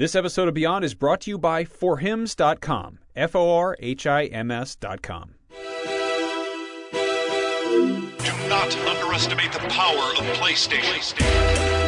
This episode of Beyond is brought to you by forhims.com. F O R H I M S.com. Do not underestimate the power of PlayStation.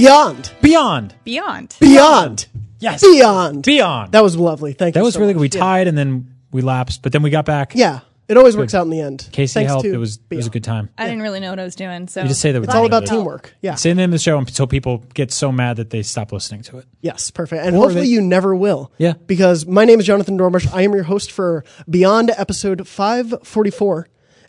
Beyond. Beyond. Beyond. Beyond. Yes. Beyond. Beyond. That was lovely. Thank you. That was so really good. We much. Yeah. tied and then we lapsed, but then we got back. Yeah. It always works out in the end. Casey Thanks helped. to It was it was a good time. I didn't really know what I was doing, so You just say that It's all about Glad teamwork. Yeah. Say the name of the show until people get so mad that they stop listening to it. Yes, perfect. And Or hopefully they- you never will. Yeah. Because my name is Jonathan Dornbush. I am your host for Beyond episode 544.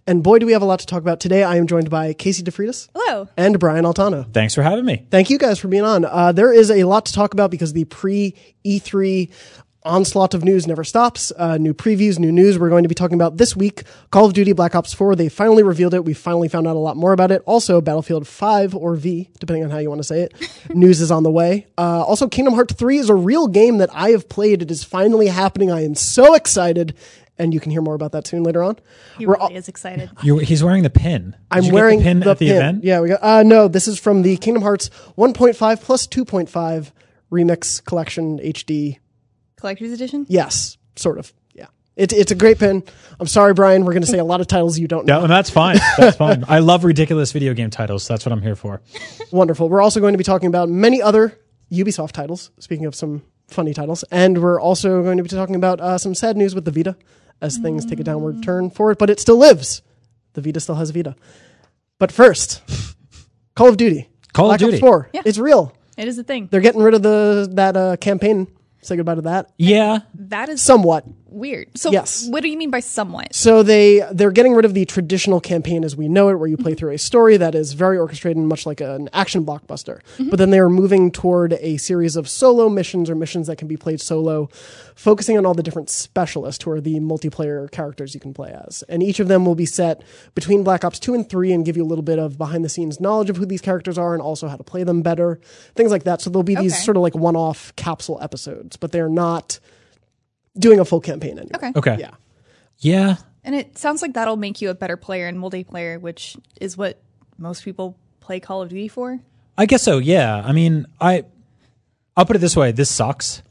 And boy, do we have a lot to talk about today. I am joined by Casey DeFreitas Hello. and Brian Altano. Thanks for having me. Thank you guys for being on. Uh, there is a lot to talk about because the pre E3 onslaught of news never stops. Uh, new previews, new news. We're going to be talking about this week Call of Duty Black Ops 4. They finally revealed it. We finally found out a lot more about it. Also, Battlefield 5 or V, depending on how you want to say it. news is on the way. Uh, also, Kingdom Hearts 3 is a real game that I have played. It is finally happening. I am so excited. And you can hear more about that soon later on. He We're really all- is excited. You, he's wearing the pin. Did I'm you get wearing the pin at the pin. event. Yeah, we got. Uh, no, this is from the Kingdom Hearts 1.5 plus 2.5 remix collection HD. Collector's edition? Yes, sort of. Yeah, it's it's a great pin. I'm sorry, Brian. We're going to say a lot of titles you don't know. Yeah, and that's fine. That's fine. I love ridiculous video game titles. That's what I'm here for. Wonderful. We're also going to be talking about many other Ubisoft titles. Speaking of some funny titles, and we're also going to be talking about uh, some sad news with the Vita as things take a downward turn for it, but it still lives. The Vita still has a Vita. But first, Call of Duty. Call of Duty. Ops 4. Yeah. It's real. It is a thing. They're getting rid of the that uh, campaign. Say goodbye to that. Yeah. That is Somewhat. weird. So, Yes. what do you mean by somewhat? So they they're getting rid of the traditional campaign as we know it, where you play through a story that is very orchestrated, and much like an action blockbuster. Mm-hmm. But then they are moving toward a series of solo missions or missions that can be played solo, focusing on all the different specialists who are the multiplayer characters you can play as. And each of them will be set between Black Ops two and three, and give you a little bit of behind the scenes knowledge of who these characters are, and also how to play them better, things like that. So there'll be these Okay. sort of like one off capsule episodes, but they're not doing a full campaign anymore. Okay. Okay. Yeah. Yeah. And it sounds like that'll make you a better player in multiplayer, which is what most people play Call of Duty for. I guess so. Yeah. I mean, I. I'll put it this way. This sucks.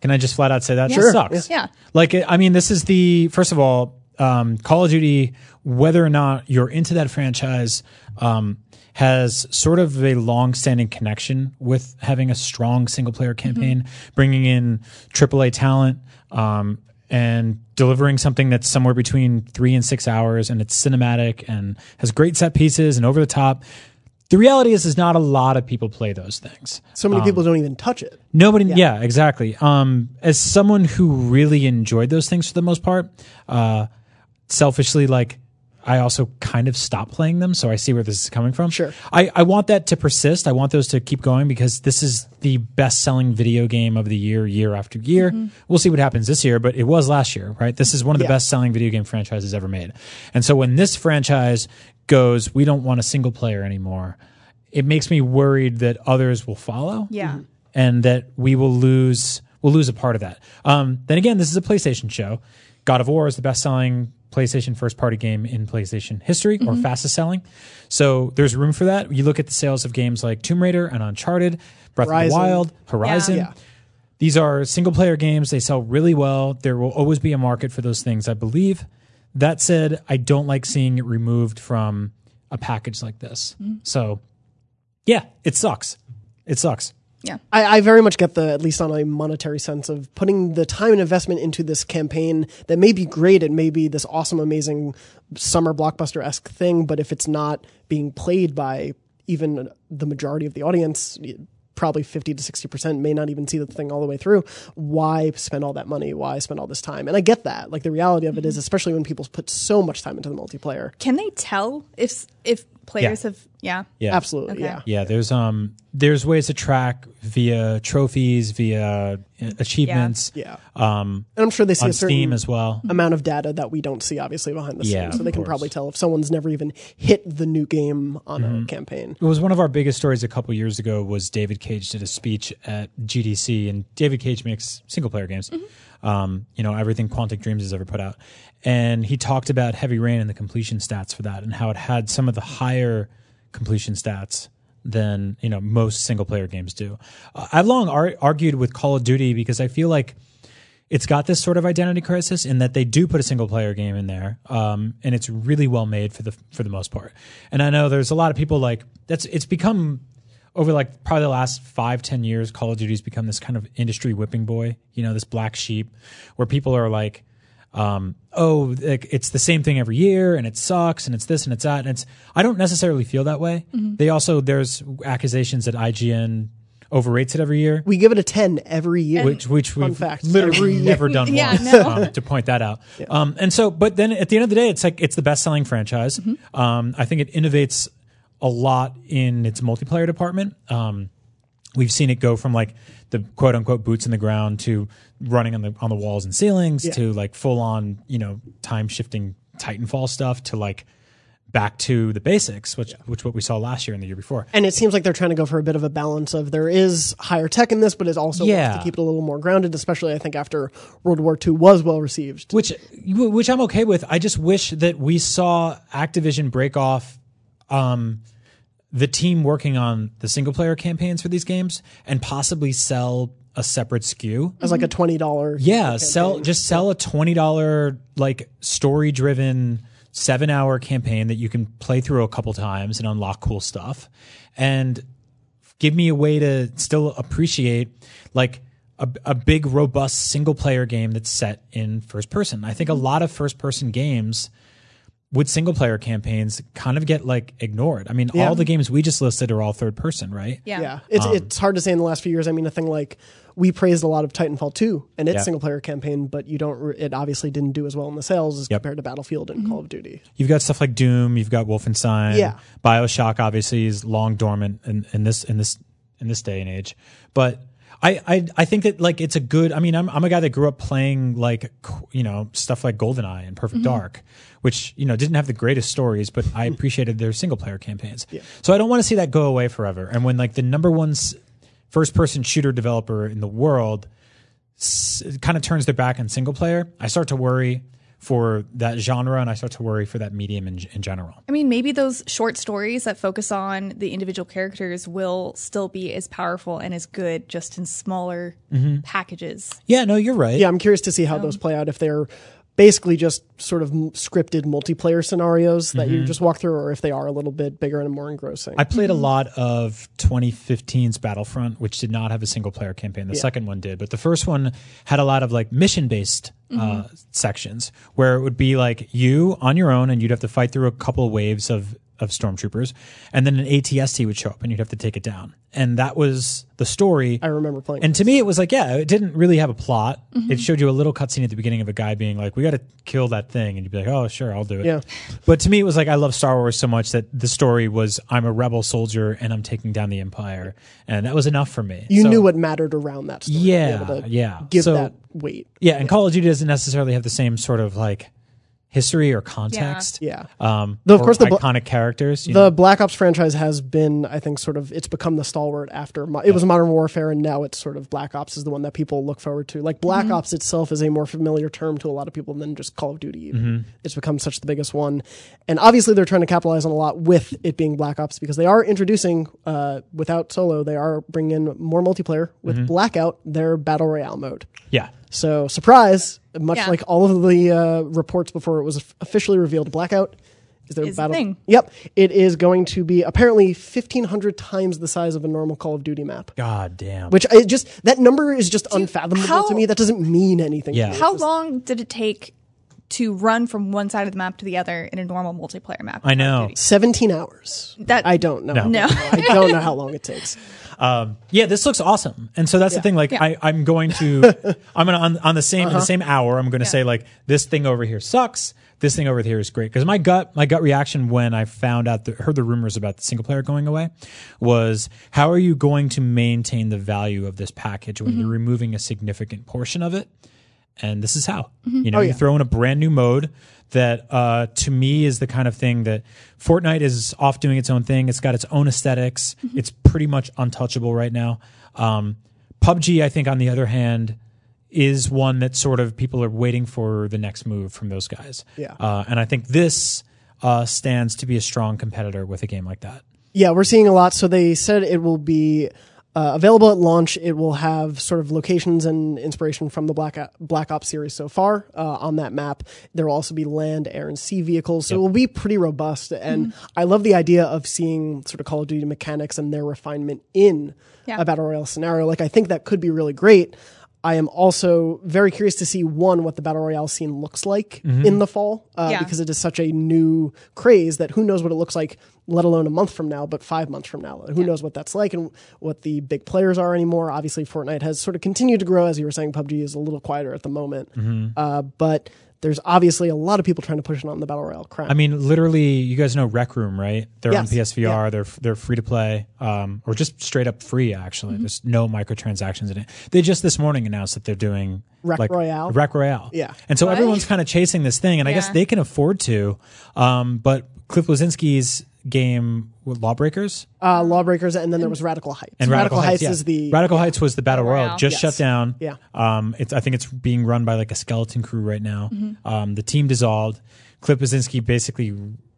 Can I just flat out say that? Sure. This sucks. Yeah. Like, I mean, this is the first of all, um, Call of Duty. Whether or not you're into that franchise, um, has sort of a long-standing connection with having a strong single-player campaign, bringing in AAA talent, um, and delivering something that's somewhere between three and six hours, and it's cinematic and has great set pieces and over the top. The reality is, is not a lot of people play those things. So many people don't even touch it. Nobody, yeah, exactly. Um, as someone who really enjoyed those things for the most part, uh, selfishly, like I also kind of stopped playing them, so I see where this is coming from. Sure. I, I want that to persist. I want those to keep going because this is the best selling video game of the year, year after year. We'll see what happens this year, but it was last year, right? This is one of the Yeah. best selling video game franchises ever made. And so when this franchise goes, we don't want a single player anymore, it makes me worried that others will follow Yeah. and that we will lose we'll lose a part of that. Um, then again, this is a PlayStation show. God of War is the best selling PlayStation first party game in PlayStation history or mm-hmm. fastest selling. So there's room for that. You look at the sales of games like Tomb Raider and Uncharted, Breath of the Wild, Horizon. Yeah. These are single player games. They sell really well. There will always be a market for those things, I believe. That said, I don't like seeing it removed from a package like this. Mm. So, yeah, it sucks. It sucks. Yeah. I, I very much get the, at least on a monetary sense, of putting the time and investment into this campaign that may be great. It may be this awesome, amazing summer blockbuster esque thing, but if it's not being played by even the majority of the audience, probably 50 to 60% may not even see the thing all the way through. Why spend all that money? Why spend all this time? And I get that. Like the reality of it is, mm-hmm. especially when people put so much time into the multiplayer. Can they tell if if players Yeah. have Yeah. Yeah, Absolutely, Okay. yeah. Yeah, there's um there's ways to track via trophies, via uh, achievements. Yeah. Um, And I'm sure they see a certain Steam as well. amount of data that we don't see, obviously, behind the Yeah, scenes. So they can course. probably tell if someone's never even hit the new game on Mm-hmm. a campaign. It was one of our biggest stories a couple years ago. Was David Cage did a speech at GDC, and David Cage makes single player games. Um, you know everything Quantic Dreams has ever put out, and he talked about Heavy Rain and the completion stats for that, and how it had some of the higher completion stats than you know most single player games do. Uh, I've long ar- argued with Call of Duty because I feel like it's got this sort of identity crisis in that they do put a single player game in there, um, and it's really well made for the for the most part. And I know there's a lot of people like that's it's become over like probably the last five ten years, Call of Duty's become this kind of industry whipping boy, you know, this black sheep, where people are like. Um, oh, it's the same thing every year, and it sucks, and it's this and it's that, and it's. I don't necessarily feel that way. They also there's accusations that IGN overrates it every year We give it a 10 every year. which which we've fact. literally Every year. never done Yeah, once no. um, to point that out. Um, and so, but then at the end of the day, it's like it's the best selling franchise. Mm-hmm. Um, I think it innovates a lot in its multiplayer department. Um, we've seen it go from like the quote unquote boots in the ground to running on the on the walls and ceilings Yeah. to like full on you know time shifting Titanfall stuff to like back to the basics, which which what we saw last year and the year before. And it seems like they're trying to go for a bit of a balance of there is higher tech in this, but it also Yeah. to keep it a little more grounded, especially I think after World War II was well received. which which I'm okay with. I just wish that we saw Activision break off um, the team working on the single player campaigns for these games and possibly sell a separate SKU. As like a twenty dollar Yeah, sell just sell a twenty dollar like story driven seven hour campaign that you can play through a couple times and unlock cool stuff, and give me a way to still appreciate like a, a big robust single player game that's set in first person. I think a lot of first person games with single player campaigns kind of get like ignored. I mean, Yeah. all the games we just listed are all third person, right? Yeah. Yeah, it's Um, it's hard to say in the last few years. I mean, a thing like we praised a lot of Titanfall 2 and its Yeah. single player campaign, but you don't. Re- it obviously didn't do as well in the sales as Yep. compared to Battlefield and Call of Duty. You've got stuff like Doom. You've got Wolfenstein. Yeah. Bioshock obviously is long dormant in, in this in this in this day and age. But I, I I think that like it's a good. I mean, I'm I'm a guy that grew up playing like you know stuff like GoldenEye and Perfect Dark, which you know didn't have the greatest stories, but I appreciated their single player campaigns. So I don't want to see that go away forever. And when like the number one s- first person shooter developer in the world kind of turns their back on single player, I start to worry for that genre and I start to worry for that medium in, in general. I mean, maybe those short stories that focus on the individual characters will still be as powerful and as good, just in smaller mm-hmm. packages. Yeah, no, you're right. Yeah, I'm curious to see how those play out. If they're basically just sort of m- scripted multiplayer scenarios that you mm-hmm. just walk through, or if they are a little bit bigger and more engrossing. I played a mm-hmm. lot of 2015's Battlefront, which did not have a single player campaign. The second one did, but the first one had a lot of like mission based uh, mm-hmm. sections where it would be like you on your own and you'd have to fight through a couple waves of of stormtroopers, and then an ATST would show up and you'd have to take it down. And that was the story. I remember playing. And to me, it was like, yeah, it didn't really have a plot. Mm-hmm. It showed you a little cutscene at the beginning of a guy being like, "We got to kill that thing," and you'd be like, "Oh, sure, I'll do it." Yeah. But to me, it was like I love Star Wars so much that the story was I'm a rebel soldier and I'm taking down the Empire, and that was enough for me. you So- knew what mattered around that story. Yeah, yeah. Give So- that weight. Yeah, and Call of Duty doesn't necessarily have the same sort of like history or context. Yeah. Um, Though, of course, the bla- iconic characters. you The know? Black Ops franchise has been, I think, sort of it's become the stalwart after mo- it was Modern Warfare, and now it's sort of Black Ops is the one that people look forward to. Like Black Ops itself is a more familiar term to a lot of people than just Call of Duty. Mm-hmm. It's become such the biggest one, and obviously they're trying to capitalize on a lot with it being Black Ops because they are introducing, uh, without solo, they are bringing in more multiplayer with Mm-hmm. Blackout, their battle royale mode. yeah. So surprise, much Yeah. like all of the uh, reports before it was officially revealed, Blackout is their Is battle. thing. Yep, it is going to be apparently fifteen hundred times the size of a normal Call of Duty map. God damn. Which I just that number is just unfathomable how- to me. That doesn't mean anything. to Yeah. me. How long did it take to run from one side of the map to the other in a normal multiplayer map. I know. 17 hours. That- I don't know. No. I don't know how long it takes. Um, yeah, this looks awesome. And so that's the thing. Like, Yeah. I, I'm going to, I'm gonna on, on the same in the uh-huh. same hour. I'm going to Yeah. say like, this thing over here sucks. This thing over here is great. Because my gut, my gut reaction when I found out, the, heard the rumors about the single player going away, was how are you going to maintain the value of this package when you're mm-hmm. removing a significant portion of it? And this is how. You know, Oh, you throw in a brand new mode that uh, to me is the kind of thing that Fortnite is off doing its own thing. It's got its own esthetics It's pretty much untouchable right now. Um, PUBG, I think, on the other hand, is one that sort of people are waiting for the next move from those guys. Yeah. Uh, and I think this uh, stands to be a strong competitor with a game like that. Yeah, we're seeing a lot. So they said it will be uh, available at launch. It will have sort of locations and inspiration from the Black Black Ops series so far uh, on that map. There will also be land, air, and sea vehicles. So it will be pretty robust. And I love the idea of seeing sort of Call of Duty mechanics and their refinement in Yeah. a battle royale scenario. Like I think that could be really great. I am also very curious to see one what the battle royale scene looks like in the fall uh, Yeah. because it is such a new craze that who knows what it looks like, let alone a month from now, but five months from now. Who knows what that's like and what the big players are anymore. Obviously, Fortnite has sort of continued to grow. As you were saying, PUBG is a little quieter at the moment. Uh, but there's obviously a lot of people trying to push it on the battle royale crown. I mean, literally, you guys know Rec Room, right? They're Yes. on PSVR. Yeah. They're they're free to play, um, or just straight up free. Mm-hmm. Actually, there's no microtransactions in it. They just this morning announced that they're doing Rec like, Royale? Rec Royale. Yeah. and so What? everyone's kind of chasing this thing, and I guess they can afford to. Um, but Cliff Bleszinski's game, what, Lawbreakers, uh, Lawbreakers, and then there was Radical Heights. and Radical, Heights, yeah. is the Radical Heights was the battle Battle royale, Royale. just Yes. shut down. Yeah. Um, it's I think it's being run by like a skeleton crew right now. Mm-hmm. Um, the team dissolved. Cliff Bleszinski basically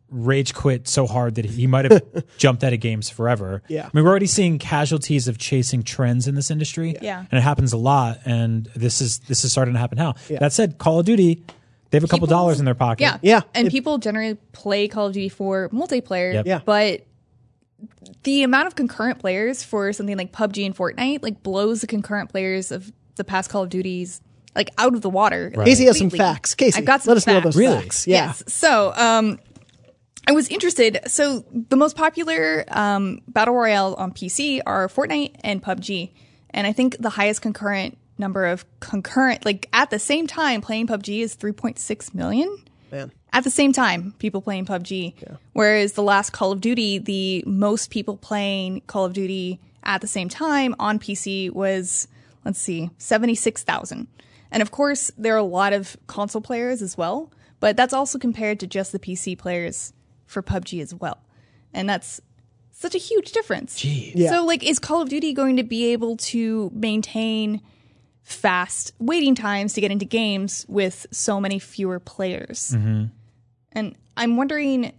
rage quit so hard that he might have jumped out of games forever. Yeah. I mean, we're already seeing casualties of chasing trends in this industry. Yeah. And it happens a lot. And this is this is starting to happen now. Yeah. That said, Call of Duty, they have a couple People's- dollars in their pocket. Yeah. Yeah. And It- people generally play Call of Duty for multiplayer. Yep. Yeah. But the amount of concurrent players for something like PUBG and Fortnite like blows the concurrent players of the past Call of Duties like out of the water. Casey has some facts. Casey, I've got some let us know facts. those Really? facts. Yeah. Yes. So, um, I was interested. So, the most popular um, battle royale on PC are Fortnite and PUBG, and I think the highest concurrent number of concurrent, like at the same time, playing PUBG is 3.6 million. Man. At the same time, people playing PUBG. Whereas the last Call of Duty, the most people playing Call of Duty at the same time on PC was, let's see, 76,000. And of course, there are a lot of console players as well, but that's also compared to just the PC players for PUBG as well. And that's such a huge difference. Yeah. So, like, is Call of Duty going to be able to maintain fast waiting times to get into games with so many fewer players? Mm-hmm. And I'm wondering,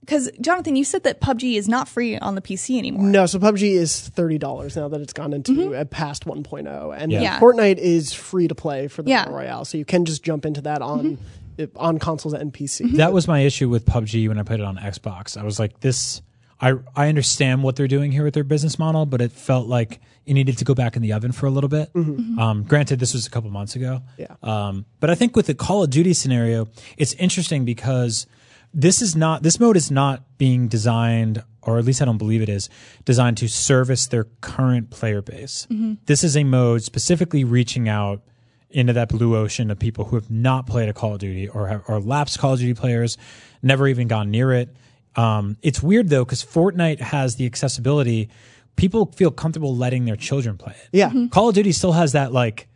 because Jonathan, you said that PUBG is not free on the PC anymore. No, so PUBG is thirty dollars now that it's gone into a past 1.0, and Yeah. Yeah. Fortnite is free to play for the Yeah. Royale, so you can just jump into that on mm-hmm. on consoles and PC. that was my issue with PUBG when I played it on Xbox. I was like, this. I I understand what they're doing here with their business model, but it felt like it needed to go back in the oven for a little bit. Um, granted, this was a couple months ago. Yeah. Um, but I think with the Call of Duty scenario, it's interesting because this is not this mode is not being designed, or at least I don't believe it is designed to service their current player base. This is a mode specifically reaching out into that blue ocean of people who have not played a Call of Duty or have, are lapsed Call of Duty players, never even gone near it. Um, it's weird though because Fortnite has the accessibility. People feel comfortable letting their children play it. Yeah. Call of Duty still has that like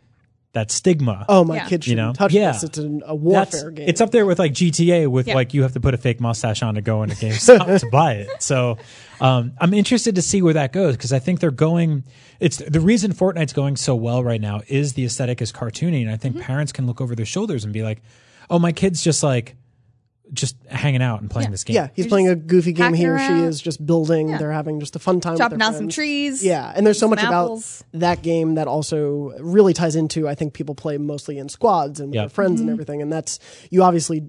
that stigma. Oh, my Yeah. kid You shouldn't know? touch Yeah. this. It's an, a That's- warfare game. It's up there with like GTA with Yeah. like you have to put a fake mustache on to go into GameStop to buy it. So um, I'm interested to see where that goes because I think they're going. It's the reason Fortnite's going so well right now is the aesthetic is cartoony, and I think Mm-hmm. parents can look over their shoulders and be like, "Oh, my kid's just like just hanging out and playing Yeah. this game." yeah, he's They're playing a goofy game. He hacking or she is just building. Yeah. They're having just a fun time. Chopping with their down some trees. Yeah, and there's so much apples. about that game that also really ties into. I think people play mostly in squads and with Yep. their friends Mm-hmm. and everything, and that's you obviously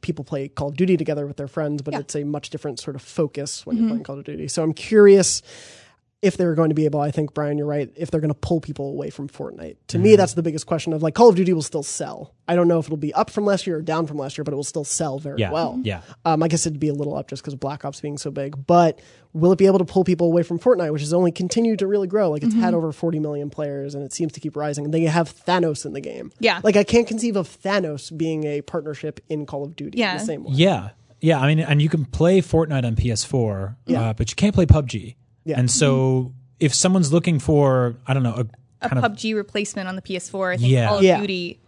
people play Call of Duty together with their friends, but Yeah. it's a much different sort of focus when Mm-hmm. you're playing Call of Duty. So I'm curious if they're going to be able, I think Brian, you're right. If they're going to pull people away from Fortnite, to Mm-hmm. me, that's the biggest question of like Call of Duty will still sell. I don't know if it'll be up from last year or down from last year, but it will still sell very Yeah. well. Yeah. Um, I guess it'd be a little up just because Black Ops being so big, but will it be able to pull people away from Fortnite, which has only continued to really grow? Like it's Mm-hmm. had over 40 million players and it seems to keep rising. And they have Thanos in the game. Yeah. Like I can't conceive of Thanos being a partnership in Call of Duty in Yeah. the same way. Yeah. Yeah. I mean, and you can play Fortnite on PS4, Yeah. uh, but you can't play PUBG. Yeah. And so if someone's looking for, I don't know, a, a kind of PUBG replacement on the PS4. I think Yeah. Call of Yeah. Duty,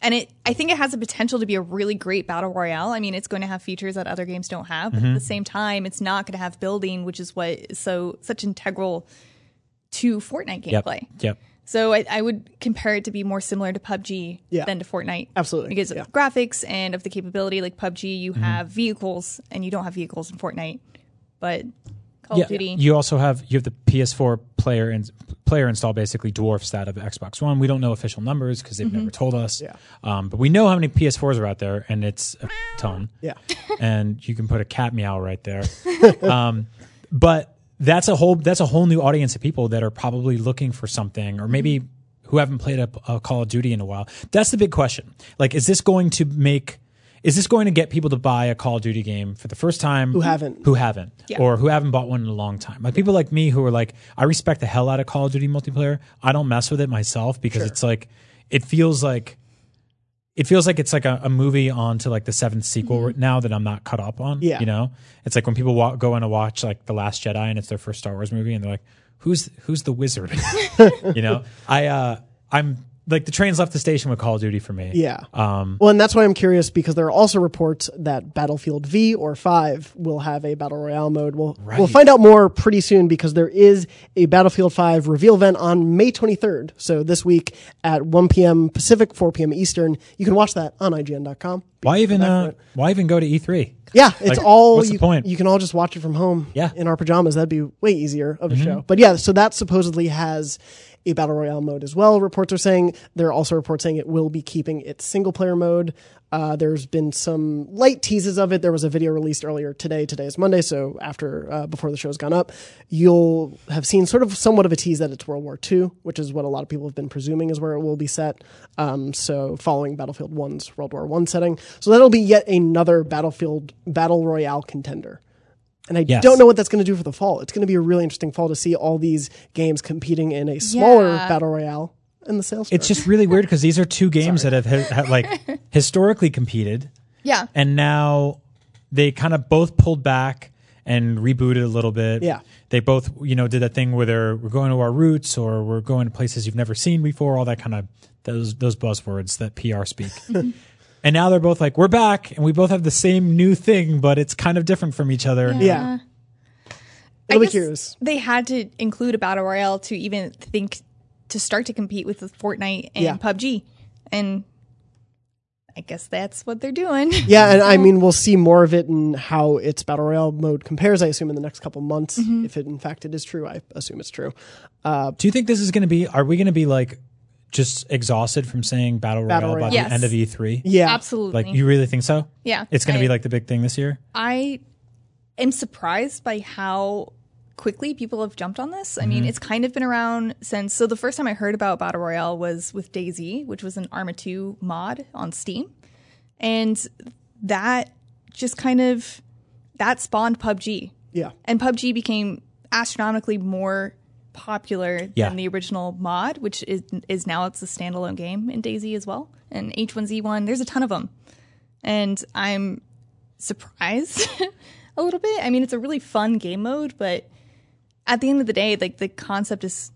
and it I think it has the potential to be a really great battle royale. I mean, it's going to have features that other games don't have, but Mm-hmm. at the same time, it's not going to have building, which is what is so such integral to Fortnite gameplay. yep. So I, I would compare it to be more similar to PUBG Yeah. than to Fortnite. Absolutely, Because yeah. of graphics and of the capability, like PUBG, Mm-hmm. you have vehicles and you don't have vehicles in Fortnite. But Call Yeah. of Duty, You also have you have the PS4 player and player install basically dwarfs that of Xbox One. We don't know official numbers because they've Mm-hmm. never told us. Yeah. Um, but we know how many PS4s are out there, and it's a ton. Yeah. and you can put a cat meow right there. um, but that's a whole that's a whole new audience of people that are probably looking for something, or maybe who haven't played a, a Call of Duty in a while. That's the big question. Like, is this going to make? Is this going to get people to buy a Call of Duty game for the first time? Who haven't. Who haven't? Yeah. Or who haven't bought one in a long time? Like people like me who are like, I respect the hell out of Call of Duty multiplayer. I don't mess with it myself because it's like, it feels like it feels like it's like a, a movie on to like the seventh sequel now that I'm not caught up on. Yeah. You know, it's like when people wa- go in to watch like The Last Jedi and it's their first Star Wars movie and they're like, who's, who's the wizard? you know, I, uh, I'm like the train's left the station with Call of Duty for me. Yeah. Um, well, and that's why I'm curious because there are also reports that Battlefield V or 5 will have a battle royale mode. We'll we'll find out more pretty soon because there is a Battlefield 5 reveal event on May 23rd. So this week at 1 p.m. Pacific, 4 p.m. Eastern. You can watch that on IGN.com. why even, uh, why even go to E3? Yeah, it's Like, all what's the you, point? you can all just watch it from home. Yeah. Mm-hmm. in our pajamas, that'd be way easier of a show. But yeah, so that supposedly has a battle royale mode as well. Reports are saying there are also reports saying it will be keeping its single player mode. Uh, there's been some light teases of it. There was a video released earlier today. Today is Monday, so after uh, before the show's gone up, you'll have seen sort of somewhat of a tease that it's World War II, which is what a lot of people have been presuming is where it will be set. Um, so following Battlefield One's World War One setting, so that'll be yet another Battlefield battle royale contender. And I Yes. don't know what that's going to do for the fall. It's going to be a really interesting fall to see all these games competing in a smaller Yeah. battle royale in the sales. It's just really weird because these are two games that have, have like historically competed. yeah, and now they kind of both pulled back and rebooted a little bit. Yeah. They both, you know, did that thing where they're we're going to our roots or we're going to places you've never seen before, all that kind of those those buzzwords that PR speak. and now they're both like, we're back and we both have the same new thing, but it's kind of different from each other. yeah. I It'll be guess curious. They had to include a battle royale to even think to start to compete with Fortnite and Yeah. PUBG, and I guess that's what they're doing. Yeah, and I mean, we'll see more of it and how its battle royale mode compares. I assume in the next couple months, Mm-hmm. if it in fact it is true. I assume it's true. Do you think this is going to be, are we going to be like just exhausted from saying Battle Royale, Battle by Royale. the end of E3? Yeah, Absolutely. Like, you really think so? yeah, It's going to be like the big thing this year? I am surprised by how quickly people have jumped on this. I mean, Mm-hmm. it's kind of been around since. So the first time I heard about Battle Royale was with DayZ, which was an Arma 2 mod on Steam. And that just kind of that spawned PUBG. yeah, And PUBG became astronomically more popular Yeah. than the original mod, which is is now it's a standalone game in DayZ as well. And H1Z1, there's a ton of them. And I'm surprised a little bit. I mean, it's a really fun game mode, but at the end of the day, like the concept is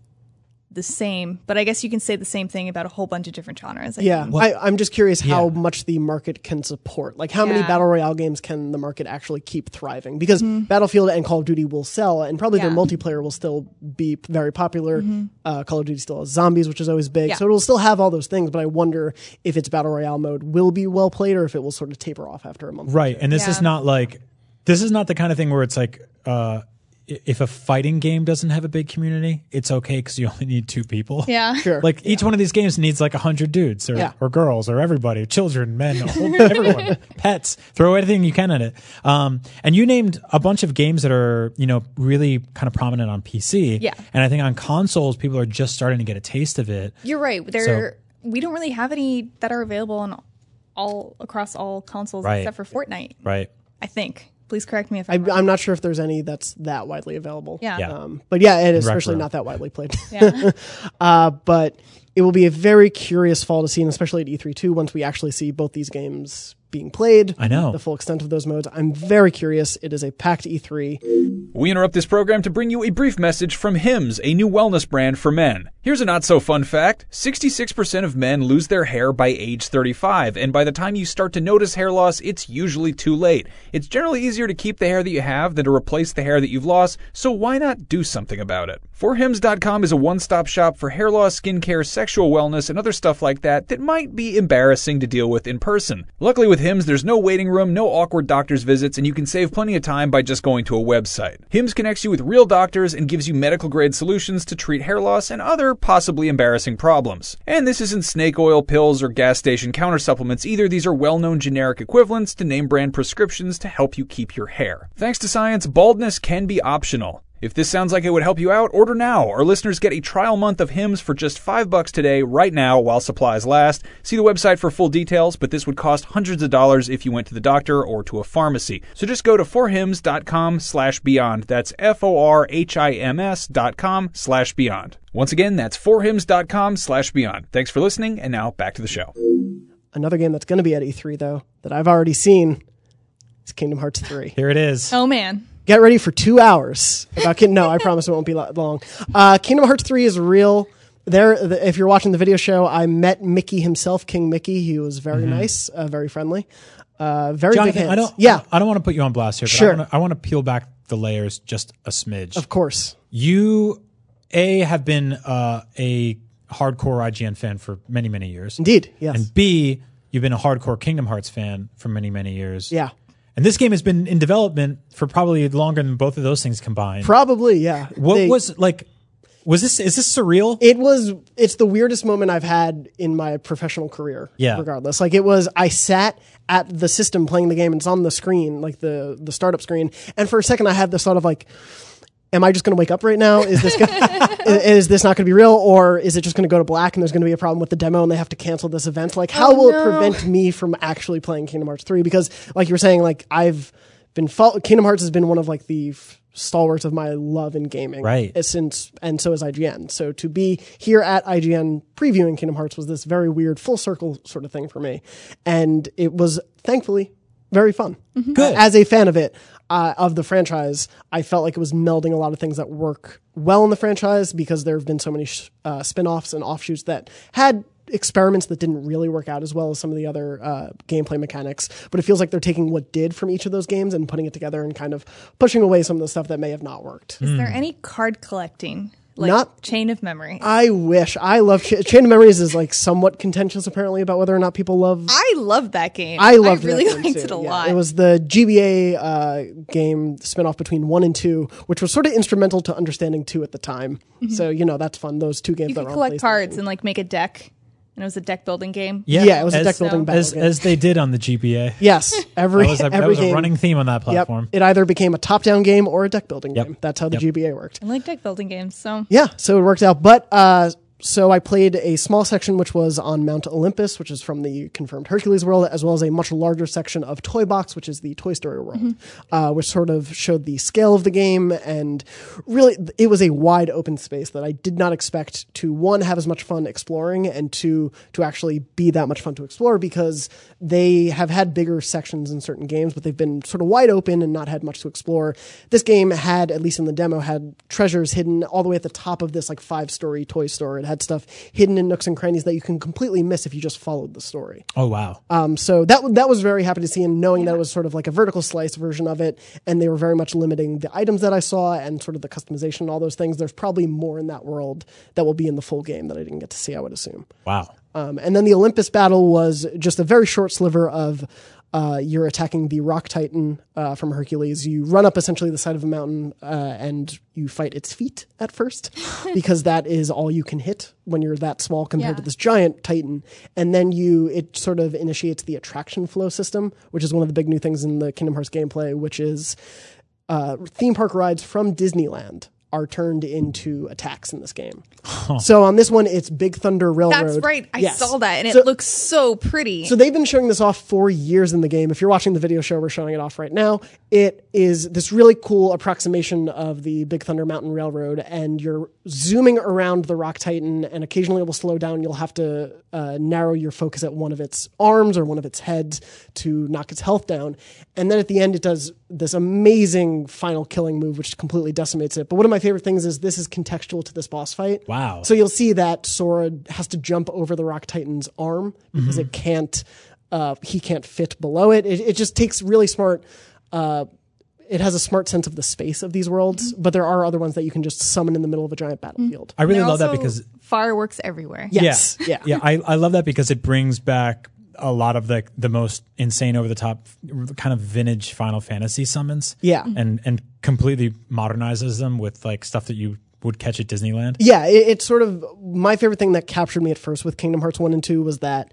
the same. But I guess you can say the same thing about a whole bunch of different genres. I yeah. think. I, I'm just curious how Yeah. much the market can support. Like, how many battle royale games can the market actually keep thriving? Because Battlefield and Call of Duty will sell, and probably their Mm-hmm. Multiplayer will still be very popular. Uh, Call of Duty still has zombies, which is always big, Yeah. so it will still have all those things. But I wonder if its battle royale mode will be well played, or if it will sort of taper off after a month. or Right. two. And this is not like this is not the kind of thing where it's like uh i- if a fighting game doesn't have a big community, it's okay because you only need two people. Yeah. Sure. Like each one of these games needs like a hundred dudes or, Yeah. or girls or everybody, children, men, whole- everyone, pets. Throw anything you can at it. Um, and you named a bunch of games that are you know really kind of prominent on PC. Yeah. And I think on consoles, people are just starting to get a taste of it. You're right. There, we don't really have any that are available on all across all consoles Right. except for Fortnite. Right. I think. Please correct me if I, I'm wrong. I'm not sure if there's any that's that widely available. Yeah. Yeah. Um, but yeah, it is especially not that widely played. Yeah. uh, but it will be a very curious fall to see, and especially at E3 too, once we actually see both these games being played. I know. the full extent of those modes. I'm very curious. It is a packed E E3. We interrupt this program to bring you a brief message from Hims, a new wellness brand for men. Here's a not so fun fact 66% of men lose their hair by age 35, and by the time you start to notice hair loss, it's usually too late. It's generally easier to keep the hair that you have than to replace the hair that you've lost, so why not do something about it? ForHims.com is a one stop shop for hair loss, skincare, sexual wellness, and other stuff like that that might be embarrassing to deal with in person. Luckily, with Hims, there's no waiting room, no awkward doctor's visits, and you can save plenty of time by just going to a website. Hims connects you with real doctors and gives you medical grade solutions to treat hair loss and other possibly embarrassing problems. And this isn't snake oil pills or gas station counter supplements either. These are well known generic equivalents to name brand prescriptions to help you keep your hair. Thanks to science, baldness can be optional. If this sounds like it would help you out, order now. Our listeners get a trial month of Hims for just five bucks today, right now, while supplies last. See the website for full details, but this would cost hundreds of dollars if you went to the doctor or to a pharmacy. So just go to forhims.com slash beyond. That's F-O-R-H-I-M-S dot com slash beyond. Once again, that's forhims.com slash beyond. Thanks for listening, and now back to the show. Another game that's going to be at E3 though that I've already seen is Kingdom Hearts 3. Here it is. oh man. Get ready for two hours about Kin- No, I promise it won't be lo- long. Uh, Kingdom Hearts 3 is real. There, the, if you're watching the video show, I met Mickey himself, King Mickey. He was very nice, uh, very friendly, uh, very big hands. I don't. yeah, I don't want to put you on blast here, but Sure. I wanna- I want to peel back the layers just a smidge. of course. You, a have been uh, a hardcore IGN fan for many many years, Indeed, yes. and b you've been a hardcore Kingdom Hearts fan for many many years. yeah, And this game has been in development for probably longer than both of those things combined. probably, yeah. what They- was like? Was this is this surreal? it was it's the weirdest moment I've had in my professional career. Yeah. Regardless. Like it was I sat at the system playing the game and it's on the screen, like the the startup screen. And for a second I had this thought of like Am I just going to wake up right now? Is this gonna, is, is this not going to be real, or is it just going to go to black and there's going to be a problem with the demo and they have to cancel this event? Like, how will it prevent me from actually playing Kingdom Hearts three? Because, like you were saying, like I've been fol- Kingdom Hearts has been one of like the f- stalwarts of my love in gaming, Right. uh, Since and so is IGN. So to be here at IGN previewing Kingdom Hearts was this very weird full circle sort of thing for me, and it was thankfully very fun. Good. As a fan of it, uh, of the franchise, I felt like it was melding a lot of things that work well in the franchise because there have been so many sh- uh, spin offs and offshoots that had experiments that didn't really work out as well as some of the other uh, gameplay mechanics. But it feels like they're taking what did from each of those games and putting it together and kind of pushing away some of the stuff that may have not worked. Is there any card collecting? Like Not- chain of memory. I wish. I love Ch- Chain of Memories is like somewhat contentious apparently about whether or not people love I love that game. I love. I really liked too. it a Yeah, lot. It was the GBA uh, game spinoff between one and two, which was sort of instrumental to understanding two at the time. So you know that's fun. Those two games you that could collect cards and like make a deck. And it was a deck building game. Yeah, yeah it was a deck building battle as, game. as they did on the GBA. Yes, every That was a, every that was a game. running theme on that Yep. platform. It either became a top-down game or a deck building Yep. game. That's how the Yep. GBA worked. I like deck building games. So Yeah, so it worked out. But uh, so I played a small section which was on Mount Olympus, which is from the confirmed Hercules world, as well as a much larger section of Toy Box, which is the Toy Story world, uh, which sort of showed the scale of the game. And really, it was a wide open space that I did not expect to one have as much fun exploring, and two to actually be that much fun to explore because they have had bigger sections in certain games, but they've been sort of wide open and not had much to explore. This game had, at least in the demo, had treasures hidden all the way at the top of this like five story toy store. It had stuff hidden in nooks and crannies that you can completely miss if you just followed the story. Oh wow. Um, so that that was very happy to see, and knowing that it was sort of like a vertical slice version of it, and they were very much limiting the items that I saw and sort of the customization and all those things. There's probably more in that world that will be in the full game that I didn't get to see. I would assume. Wow. Um, and then the Olympus battle was just a very short sliver of Uh, you're attacking the Rock Titan uh, from Hercules. You run up essentially the side of a mountain uh, and you fight its feet at first because that is all you can hit when you're that small compared Yeah. to this giant Titan. And then you it sort of initiates the attraction flow system, which is one of the big new things in the Kingdom Hearts gameplay, which is uh, theme park rides from Disneyland are turned into attacks in this game. So on this one, it's Big Thunder Railroad. That's right. I Yes. saw that and So- it looks so pretty. so they've been showing this off for years in the game. If you're watching the video show, we're showing it off right now. It is this really cool approximation of the Big Thunder Mountain Railroad, and you're zooming around the Rock Titan, and occasionally it will slow down. You'll have to uh, narrow your focus at one of its arms or one of its heads to knock its health down. And then at the end, it does this amazing final killing move, which completely decimates it. But one of my favorite things is this is contextual to this boss fight. Wow. So you'll see that Sora has to jump over the Rock Titan's arm because it can't, uh, he can't fit below it. It, it just takes really smart. Uh, it has a smart sense of the space of these worlds, but there are other ones that you can just summon in the middle of a giant battlefield. I really They're love that because fireworks everywhere. Yes. Yeah, Yeah. yeah. I, I love that because it brings back a lot of the the most insane, over the top, kind of vintage Final Fantasy summons. Yeah. Mm-hmm. and and completely modernizes them with like stuff that you would catch at Disneyland. Yeah, it, it's sort of my favorite thing that captured me at first with Kingdom Hearts 1 and 2 was that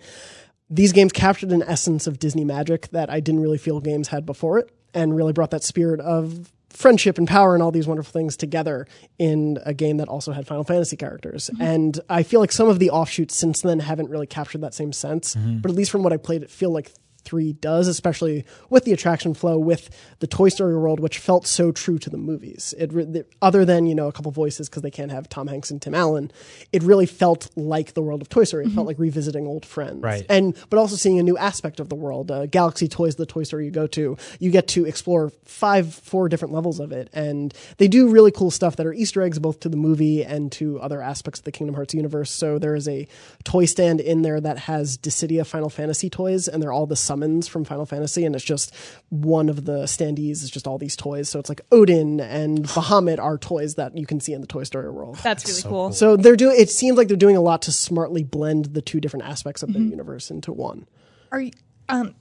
these games captured an essence of Disney magic that I didn't really feel games had before it and really brought that spirit of friendship and power and all these wonderful things together in a game that also had Final Fantasy characters. Mm-hmm. And I feel like some of the offshoots since then haven't really captured that same sense, mm-hmm. but at least from what I played, it feel like 3 does, especially with the attraction flow, with the Toy Story world, which felt so true to the movies. It, re- other than, you know, a couple voices because they can't have Tom Hanks and Tim Allen, it really felt like the world of Toy Story. It felt like revisiting old friends. Right. And, but also seeing a new aspect of the world. Uh, Galaxy Toys, the Toy Story you go to, you get to explore five, four different levels of it. And they do really cool stuff that are Easter eggs both to the movie and to other aspects of the Kingdom Hearts universe. So there is a toy stand in there that has Dissidia Final Fantasy toys, and they're all the summons from Final Fantasy, and it's just one of the standees is just all these toys. So it's like Odin and Bahamut are toys that you can see in the Toy Story world. That's really cool. So they're doing. It seems like they're doing a lot to smartly blend the two different aspects of their universe into one. Are you, um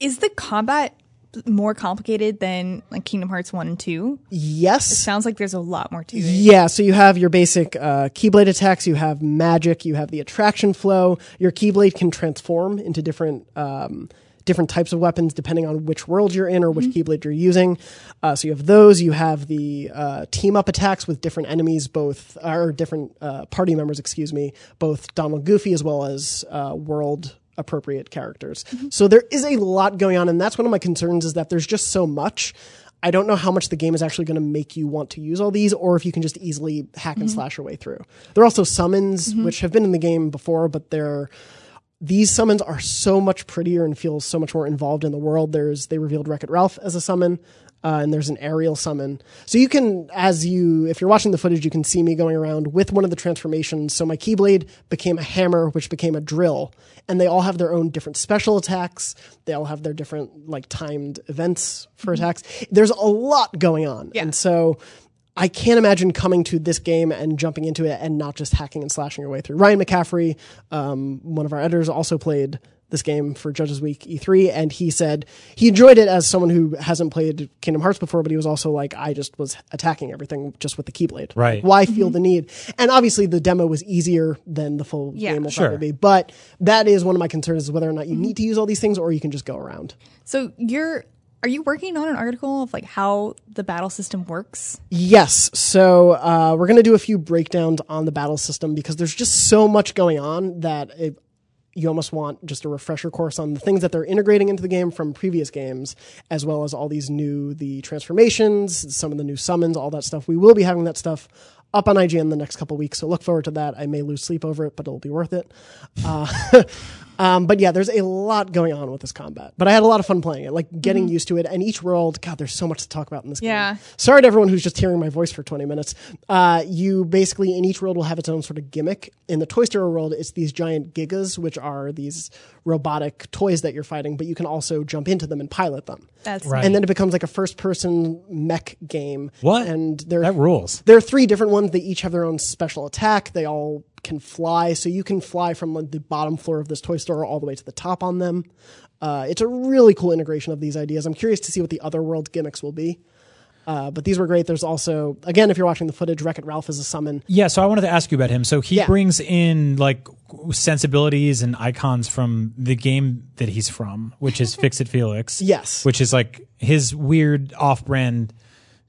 is the combat more complicated than like Kingdom Hearts 1 and 2? Yes. It sounds like there's a lot more to it. Yeah, so you have your basic uh, Keyblade attacks, you have magic, you have the attraction flow. Your Keyblade can transform into different um, different types of weapons depending on which world you're in or which Keyblade you're using. Uh, so you have those. You have the uh, team up attacks with different enemies, both or different uh, party members, excuse me, both Donald Goofy as well as uh, world appropriate characters. So there is a lot going on, and that's one of my concerns is that there's just so much. I don't know how much the game is actually going to make you want to use all these, or if you can just easily hack and slash your way through. There are also summons, which have been in the game before, but they're these summons are so much prettier and feel so much more involved in the world. There's they revealed Wreck It Ralph as a summon, uh, and there's an Ariel summon. So you can, as you, if you're watching the footage, you can see me going around with one of the transformations. So my Keyblade became a hammer, which became a drill, and they all have their own different special attacks. They all have their different like timed events for attacks. There's a lot going on, and so I can't imagine coming to this game and jumping into it and not just hacking and slashing your way through. Ryan McCaffrey, um, one of our editors, also played this game for Judges Week E3, and he said he enjoyed it as someone who hasn't played Kingdom Hearts before, but he was also like, I just was attacking everything just with the Keyblade. Right. Why feel the need? And obviously, the demo was easier than the full Yeah. game will Sure. probably be. But that is one of my concerns: is whether or not you need to use all these things, or you can just go around. So you're are you working on an article of like how the battle system works? Yes. So uh, we're going to do a few breakdowns on the battle system because there's just so much going on that it, you almost want just a refresher course on the things that they're integrating into the game from previous games, as well as all these new the transformations, some of the new summons, all that stuff. We will be having that stuff up on IGN the next couple weeks, so look forward to that. I may lose sleep over it, but it'll be worth it. Uh, Um, but yeah, there's a lot going on with this combat. But I had a lot of fun playing it, like getting used to it. And each world, God, there's so much to talk about in this Yeah. game. Sorry to everyone who's just hearing my voice for 20 minutes. Uh, you basically, in each world, will have its own sort of gimmick. In the Toy Story world, it's these giant gigas, which are these robotic toys that you're fighting, but you can also jump into them and pilot them. That's Right. And then it becomes like a first person mech game. What? And there, That rules. there are three different ones. They each have their own special attack. They all can fly. So you can fly from like, the bottom floor of this toy store all the way to the top on them. Uh, it's a really cool integration of these ideas. I'm curious to see what the other world gimmicks will be. Uh, but these were great. There's also, again, if you're watching the footage, Wreck It Ralph is a summon. Yeah, so I wanted to ask you about him. So he Yeah. brings in like sensibilities and icons from the game that he's from, which is Fix It Felix. Yes. Which is like his weird off brand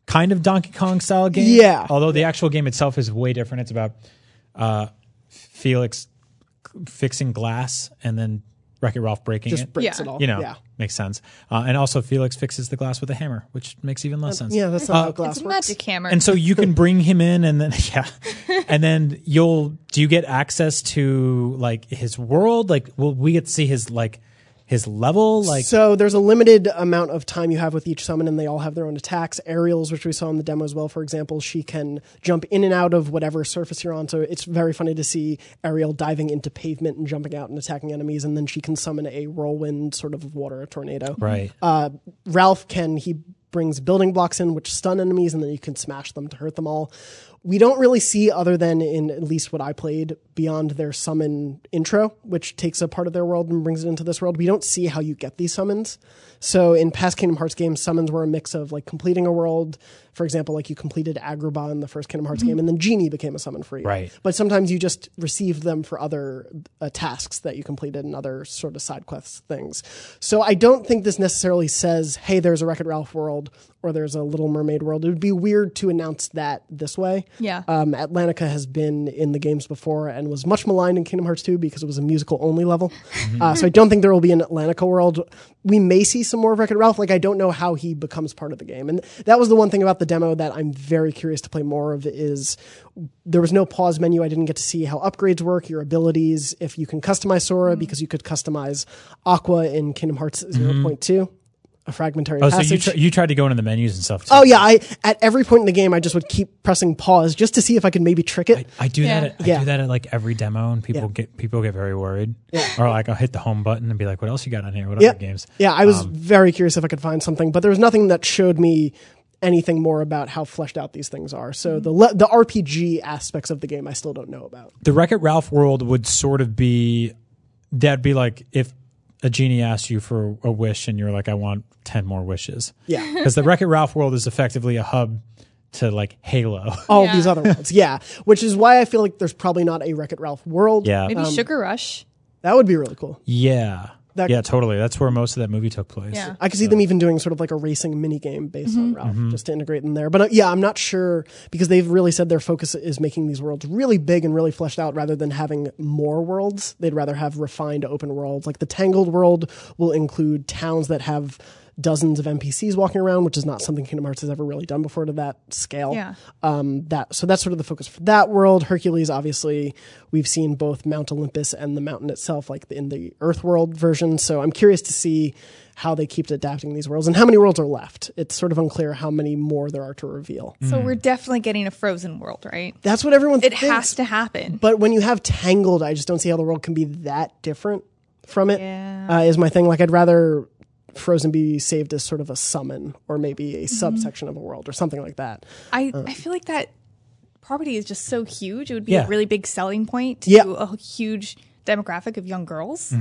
kind of Donkey Kong style game. Yeah. Although the actual game itself is way different. It's about uh, Felix fixing glass and then Wreck It Ralph breaking Just it. breaks Yeah. it all. you know, Yeah. makes sense. Uh, and also Felix fixes the glass with a hammer, which makes even less sense. Yeah, that's not how glass It's a works. magic hammer. And so you can bring him in and then yeah. And then you'll do you get access to like his world? Like will we get to see his like his level? Like so there's a limited amount of time you have with each summon, and they all have their own attacks. Ariel's, which we saw in the demo as well, for example, she can jump in and out of whatever surface you're on. So it's very funny to see Ariel diving into pavement and jumping out and attacking enemies, and then she can summon a whirlwind sort of water, a tornado. right. Uh, Ralph can he brings building blocks in which stun enemies, and then you can smash them to hurt them all. We don't really see, other than in at least what I played, beyond their summon intro, which takes a part of their world and brings it into this world. We don't see how you get these summons. So in past Kingdom Hearts games, summons were a mix of like completing a world. For example, like you completed Agrabah in the first Kingdom Hearts game, and then Genie became a summon for you. Right. But sometimes you just received them for other uh, tasks that you completed and other sort of side quests things. So I don't think this necessarily says, hey, there's a Wreck It Ralph world or there's a Little Mermaid world. It would be weird to announce that this way. Yeah. Um, Atlantica has been in the games before and was much maligned in Kingdom Hearts 2 because it was a musical only level. Uh, so I don't think there will be an Atlantica world. We may see some more of Wreck It Ralph. Like, I don't know how he becomes part of the game. And that was the one thing about the demo that I'm very curious to play more of is there was no pause menu. I didn't get to see how upgrades work, your abilities, if you can customize Sora because you could customize Aqua in Kingdom Hearts 0.2, a fragmentary Oh, so you, tr- you tried to go into the menus and stuff too. Oh yeah, I at every point in the game I just would keep pressing pause just to see if I could maybe trick it. I do Yeah. that. At, I Yeah. do that at like every demo, and people Yeah. get people get very worried. Or like I'll hit the home button and be like, "What else you got on here? What yeah, other games?" yeah. I was um, very curious if I could find something, but there was nothing that showed me anything more about how fleshed out these things are. So mm-hmm. the le- the RPG aspects of the game I still don't know about. The Wreck It Ralph world would sort of be that'd be like if a genie asks you for a wish and you're like, "I want ten more wishes." Yeah. because the Wreck It Ralph world is effectively a hub to like Halo. All Yeah. these other worlds, yeah, which is why I feel like there's probably not a Wreck It Ralph world. Yeah, Maybe um, Sugar Rush. that would be really cool. yeah, That- yeah, totally. That's where most of that movie took place. Yeah. I could see them even doing sort of like a racing mini game based on Ralph, just to integrate in there. But uh, yeah, I'm not sure because they've really said their focus is making these worlds really big and really fleshed out rather than having more worlds. They'd rather have refined open worlds. Like the Tangled world will include towns that have dozens of NPCs walking around, which is not something Kingdom Hearts has ever really done before to that scale. Yeah. Um, that so that's sort of the focus for that world. Hercules, obviously, we've seen both Mount Olympus and the mountain itself, like in the Earth world version. So I'm curious to see how they keep adapting these worlds and how many worlds are left. It's sort of unclear how many more there are to reveal. So we're definitely getting a frozen world, right? That's what everyone It thinks. has to happen. But when you have Tangled, I just don't see how the world can be that different from it. Yeah. uh, is my thing. Like I'd rather Frozen be saved as sort of a summon or maybe Mm-hmm. a subsection of a world or something like that. I, I feel like that property is just so huge. It would be Yeah. a really big selling point to Yeah. a huge demographic of young girls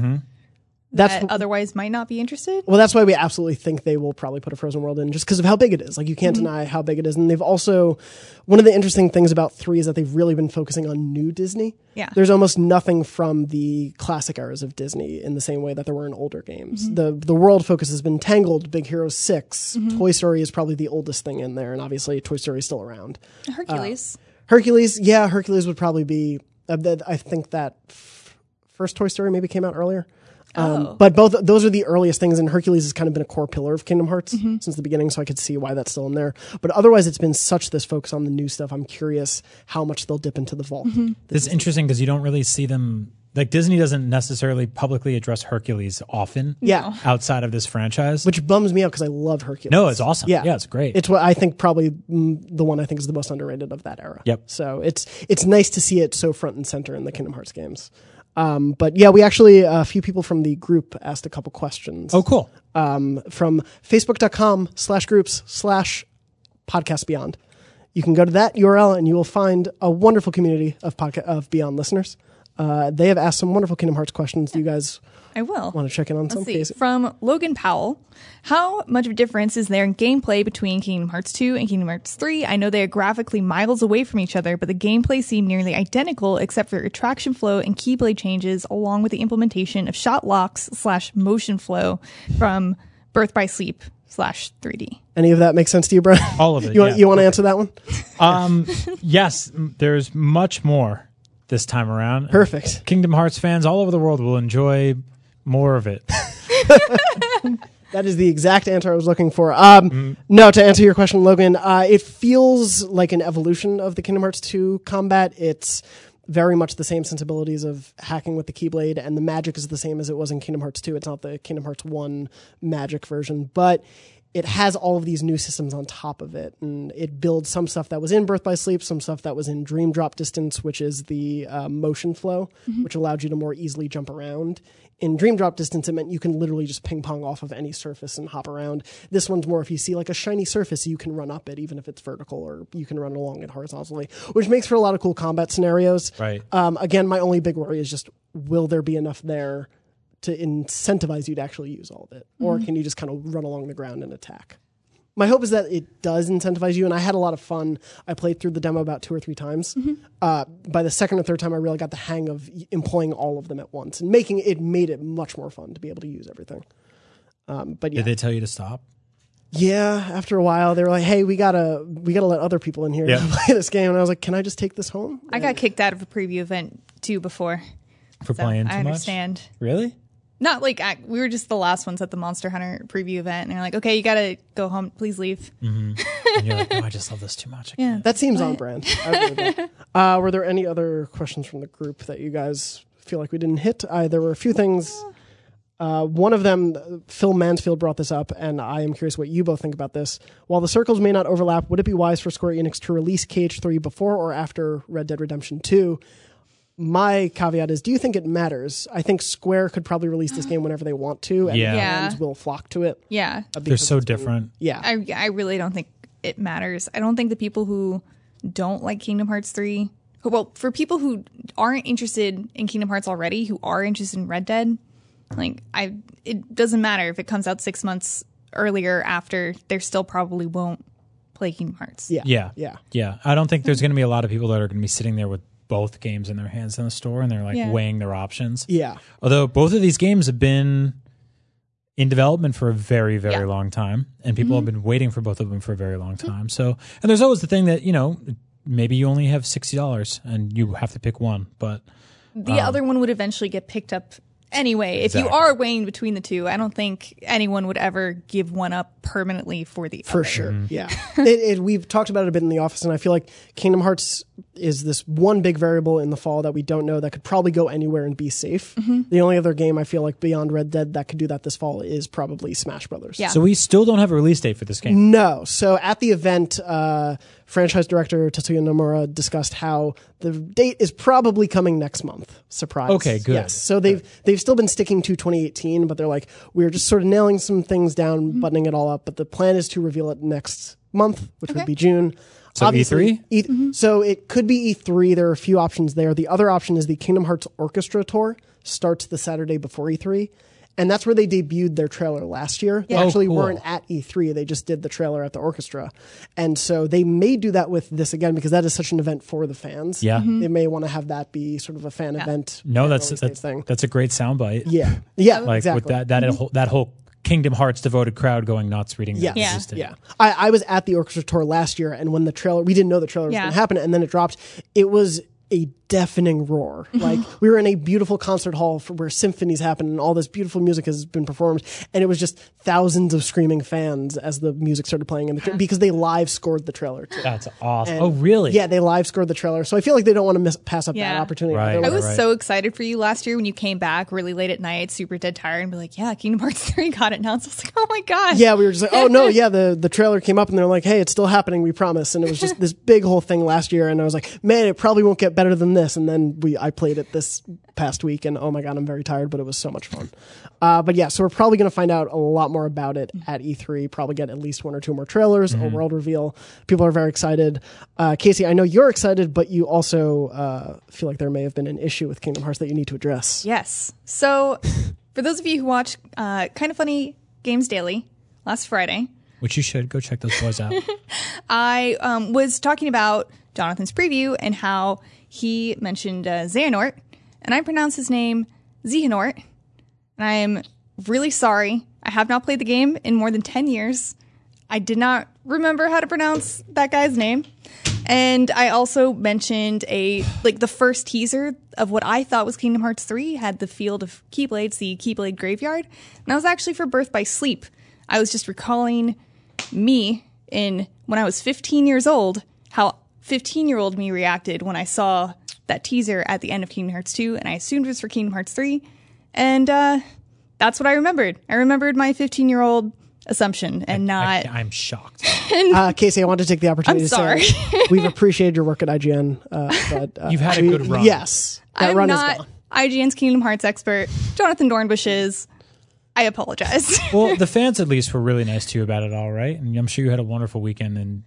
That's that otherwise might not be interested. Well, that's why we absolutely think they will probably put a Frozen World in, just because of how big it is. Like you can't mm-hmm. deny how big it is, and they've also one of the interesting things about three is that they've really been focusing on new Disney. Yeah. there's almost nothing from the classic eras of Disney in the same way that there were in older games. Mm-hmm. the The world focus has been Tangled, Big Hero 6 mm-hmm. Toy Story is probably the oldest thing in there, and obviously Toy Story is still around. Hercules. Uh, Hercules, yeah, Hercules would probably be. Uh, I think that f- first Toy Story maybe came out earlier. Um, Oh. But both those are the earliest things, and Hercules has kind of been a core pillar of Kingdom Hearts since the beginning, so I could see why that's still in there. But otherwise, it's been such this focus on the new stuff. I'm curious how much they'll dip into the vault. It's interesting because you don't really see them. Like Disney doesn't necessarily publicly address Hercules often. Yeah. outside of this franchise. Which bums me out because I love Hercules. no, it's awesome. Yeah, yeah, it's great. It's what I think probably mm, the one I think is the most underrated of that era. Yep. So it's it's nice to see it so front and center in the Kingdom Hearts games. Um, but yeah, we actually a few people from the group asked a couple questions. oh, cool. um, from facebook.com slash groups slash podcast beyond. you can go to that URL and you will find a wonderful community of podca- of Beyond listeners. Uh, they have asked some wonderful Kingdom Hearts questions. You guys I will. want to check in on some Let's see. case? From Logan Powell, how much of a difference is there in gameplay between Kingdom Hearts 2 and Kingdom Hearts 3? I know they are graphically miles away from each other, but the gameplay seemed nearly identical except for attraction flow and keyblade changes, along with the implementation of shot locks slash motion flow from Birth by Sleep slash 3D. Any of that make sense to you, Brian? All of it, you want yeah. you want to answer that one? Um, yes, there's much more this time around. Perfect. Kingdom Hearts fans all over the world will enjoy more of it. That is the exact answer I was looking for. Um, No, to answer your question, Logan, uh, it feels like an evolution of the Kingdom Hearts 2 combat. It's very much the same sensibilities of hacking with the Keyblade, and the magic is the same as it was in Kingdom Hearts 2. It's not the Kingdom Hearts 1 magic version, but it has all of these new systems on top of it, and it builds some stuff that was in Birth by Sleep, some stuff that was in Dream Drop Distance, which is the uh, motion flow, which allowed you to more easily jump around. In Dream Drop Distance, it meant you can literally just ping pong off of any surface and hop around. This one's more if you see like a shiny surface, you can run up it, even if it's vertical, or you can run along it horizontally, which makes for a lot of cool combat scenarios. Right. Um, again, my only big worry is just will there be enough there to incentivize you to actually use all of it, or can you just kind of run along the ground and attack? My hope is that it does incentivize you, and I had a lot of fun. I played through the demo about two or three times. Uh, by the second or third time, I really got the hang of employing all of them at once and making it made it much more fun to be able to use everything. Um, but yeah, Did they tell you to stop? yeah. After a while, they were like, "Hey, we gotta we gotta let other people in here Yeah. play this game," and I was like, "Can I just take this home?" I got kicked out of a preview event too before. For So playing too I understand. much? Really? Not like I, we were just the last ones at the Monster Hunter preview event, and they're like, "Okay, you gotta go home. Please leave." And you're like, oh, I just love this too much. Yeah, That seems on brand. I agree with that. Uh, were there any other questions from the group that you guys feel like we didn't hit? Uh, there were a few things. Uh, one of them, uh, Phil Mansfield brought this up, and I am curious what you both think about this. While the circles may not overlap, would it be wise for Square Enix to release KH3 before or after Red Dead Redemption 2? My caveat is, do you think it matters? I think Square could probably release this game whenever they want to, and Yeah. Yeah. fans will flock to it. yeah. uh, They're because so it's been- different. Yeah. I I really don't think it matters. I don't think the people who don't like Kingdom Hearts 3, who- well, for people who aren't interested in Kingdom Hearts already, who are interested in Red Dead, like I it doesn't matter if it comes out 6 months earlier after, they still probably won't play Kingdom Hearts. yeah. Yeah. Yeah. Yeah. I don't think there's going to be a lot of people that are going to be sitting there with both games in their hands in the store and they're like Yeah. weighing their options. Yeah. Although both of these games have been in development for a very, very Yeah. Mm-hmm. long time, and people have mm-hmm. been waiting for both of them for a very long mm-hmm. time. So, and there's always the thing that you know, maybe you only have sixty dollars and you have to pick one, but The um, other one would eventually get picked up anyway. If you Exactly. are weighing between the two, I don't think anyone would ever give one up permanently for the For other. sure. Mm-hmm. Yeah. it, it, we've talked about it a bit in the office, and I feel like Kingdom Hearts is this one big variable in the fall that we don't know that could probably go anywhere and be safe. Mm-hmm. The only other game I feel like beyond Red Dead that could do that this fall is probably Smash Brothers. Yeah. so we still don't have a release date for this game. No. So at the event, uh, franchise director Tetsuya Nomura discussed how the date is probably coming next month. Surprise. Okay, good. Yes. So they've they've still been sticking to 2018, but they're like we're just sort of nailing some things down, Mm-hmm. buttoning it all up. But the plan is to reveal it next month, which would be June. So Obviously, E3? E- Mm-hmm. So it could be E3. There are a few options there. The other option is the Kingdom Hearts Orchestra Tour starts the Saturday before E3. And that's where they debuted their trailer last year. They Oh, actually cool. weren't at E3. They just did the trailer at the orchestra. And so they may do that with this again because that is such an event for the fans. Yeah. Mm-hmm. They may want to have that be sort of a fan event. No, that's that's, thing. that's a great soundbite. Yeah. Yeah. like exactly. with that that whole, that whole Kingdom Hearts devoted crowd going nuts reading that Yeah. Yeah. I, I was at the orchestra tour last year, and when the trailer, we didn't know the trailer was Yeah. going to happen, and then it dropped. It was a deafening roar. Like we were in a beautiful concert hall for, where symphonies happen and all this beautiful music has been performed, and it was just thousands of screaming fans as the music started playing in the tra- because they live scored the trailer. Too. That's awesome. Oh, and- oh, really? Yeah, they live scored the trailer, so I feel like they don't want to miss, pass up that opportunity. Right. I was right. so excited for you last year when you came back really late at night, super dead tired, and be like, "Yeah, Kingdom Hearts three got it now." So I was like, "Oh my god!" Yeah, we were just like, oh no, yeah, the, the trailer came up and they're like, hey, it's still happening, we promise. And it was just this big whole thing last year. And I was like, man, it probably won't get better than this, and then we I played it this past week, and oh my god, I'm very tired, but it was so much fun. Uh, but yeah, so we're probably going to find out a lot more about it at E3. Probably get at least one or two more trailers, a world reveal. People are very excited. Uh, Casey, I know you're excited, but you also uh, feel like there may have been an issue with Kingdom Hearts that you need to address. Yes. So, for those of you who watch uh, Kind of Funny Games Daily last Friday, Which you should go check those boys out. I um, was talking about Jonathan's preview and how he mentioned uh, Xehanort, and I pronounce his name Xehanort. And I am really sorry. I have not played the game in more than 10 years. I did not remember how to pronounce that guy's name. And I also mentioned a like the first teaser of what I thought was Kingdom Hearts 3 had the field of Keyblades, the Keyblade graveyard. And that was actually for Birth by Sleep. I was just recalling me in when I was 15 years old, how 15 year old me reacted when I saw that teaser at the end of Kingdom Hearts 2, and I assumed it was for Kingdom Hearts 3. And uh, that's what I remembered. I remembered my 15 year old assumption and not. I, am shocked. Uh, Casey, I wanted to take the opportunity I'm to say we've appreciated your work at IGN, uh, but uh, You've had a we- good run. Yes, that I'm run not is gone. IGN's Kingdom Hearts expert. Jonathan Dornbush is. I apologize. well, the fans at least were really nice to you about it all, right? And I'm sure you had a wonderful weekend. And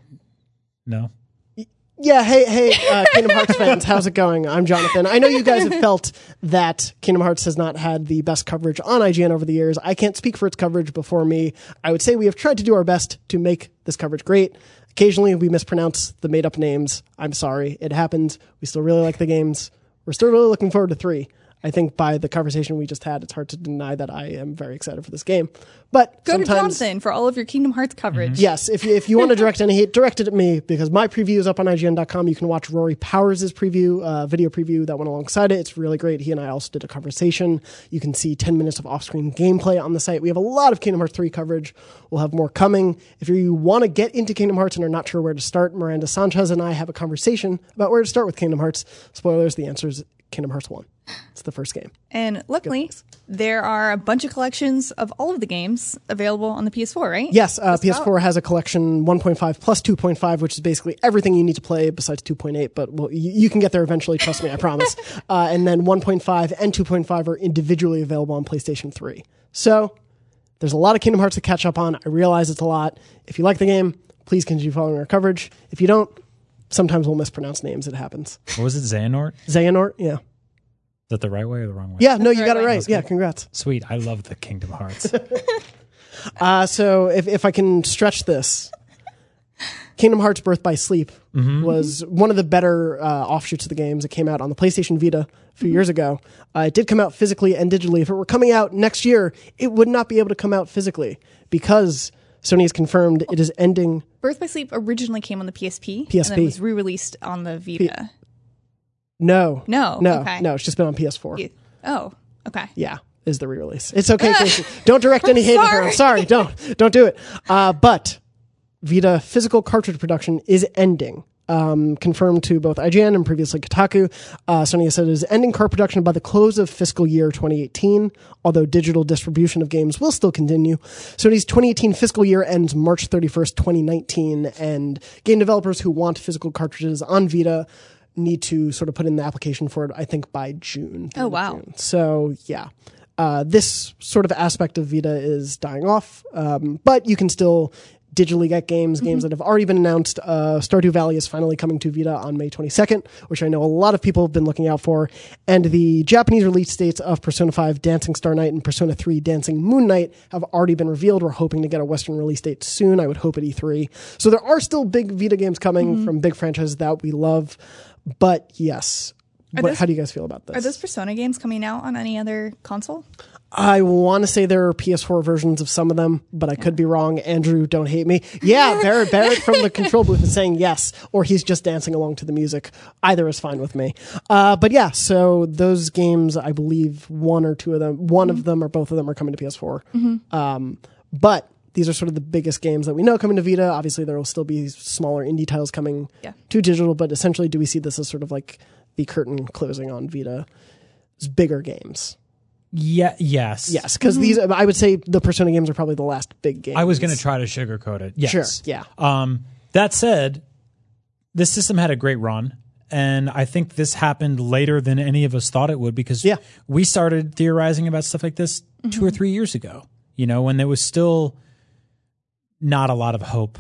no, Yeah, hey, hey, uh, Kingdom Hearts fans, how's it going? I'm Jonathan. I know you guys have felt that Kingdom Hearts has not had the best coverage on IGN over the years. I can't speak for its coverage before me. I would say we have tried to do our best to make this coverage great. Occasionally, we mispronounce the made up names. I'm sorry. It happens. We still really like the games. We're still really looking forward to three. I think by the conversation we just had, it's hard to deny that I am very excited for this game. But Go to Jonathan for all of your Kingdom Hearts coverage. Yes, if you, if you want to direct any hate, direct it at me because my preview is up on IGN.com. You can watch Rory Powers' preview, uh, video preview that went alongside it. It's really great. He and I also did a conversation. You can see 10 minutes of off screen gameplay on the site. We have a lot of Kingdom Hearts 3 coverage. We'll have more coming. If you want to get into Kingdom Hearts and are not sure where to start, Miranda Sanchez and I have a conversation about where to start with Kingdom Hearts. Spoilers, the answer is Kingdom Hearts 1. It's the first game. And luckily, there are a bunch of collections of all of the games available on the PS4, right? Yes, uh, PS4 about. has a collection 1.5 plus 2.5, which is basically everything you need to play besides 2.8. But well, you, you can get there eventually. Trust me, I promise. Uh, and then 1.5 and 2.5 are individually available on PlayStation 3. So there's a lot of Kingdom Hearts to catch up on. I realize it's a lot. If you like the game, please continue following our coverage. If you don't, sometimes we'll mispronounce names. It happens. what was it? Xehanort? Is Xehanort, yeah, that the right way or the wrong way? yeah. No, you the got it right. Yeah, congrats. Sweet. I love the Kingdom Hearts. Uh, so if, if I can stretch this, Kingdom Hearts Birth by Sleep was one of the better uh, offshoots of the games. It came out on the PlayStation Vita a few years ago. Uh, it did come out physically and digitally. If it were coming out next year, it would not be able to come out physically because Sony has confirmed it is ending. Birth by Sleep originally came on the PSP, and PSP. then was re-released on the Vita. No, No, no, okay. no. It's just been on PS4. You- oh, okay. Yeah, is the re-release. It's okay, Casey. Don't direct any hate at her. I'm sorry. Don't don't do it. Uh, but Vita physical cartridge production is ending. Um, confirmed to both IGN and previously Kotaku. Uh, Sony has said it is ending car production by the close of fiscal year 2018, although digital distribution of games will still continue. Sony's 2018 fiscal year ends March 31st, 2019, and game developers who want physical cartridges on Vita need to sort of put in the application for it, I think, by June. Oh, wow. June. So yeah, uh, this sort of aspect of Vita is dying off, um, but you can still digitally get games, games that have already been announced. Uh, Stardew Valley is finally coming to Vita on May 22nd, which I know a lot of people have been looking out for. And the Japanese release dates of Persona 5 Dancing Star Night and Persona 3 Dancing Moon Night have already been revealed. We're hoping to get a Western release date soon. I would hope at E3. So there are still big Vita games coming from big franchises that we love. But yes, what, those- how do you guys feel about this? Are those Persona games coming out on any other console? I want to say there are PS4 versions of some of them, but I could be wrong. Andrew, don't hate me. Yeah, Barrett, Barrett from the control booth is saying yes, or he's just dancing along to the music. Either is fine with me. Uh, but yeah, so those games, I believe one or two of them, one of them or both of them are coming to PS4. Um, but these are sort of the biggest games that we know coming to Vita. Obviously, there will still be smaller indie titles coming Yeah. to digital, but essentially, do we see this as sort of like the curtain closing on Vita's bigger games? yeah. Yes. Yes, because these I would say the Persona games are probably the last big game. I was going to try to sugarcoat it. Yes. Sure, yeah. Um, that said, this system had a great run, and I think this happened later than any of us thought it would because Yeah. we started theorizing about stuff like this two or three years ago. You know, when there was still not a lot of hope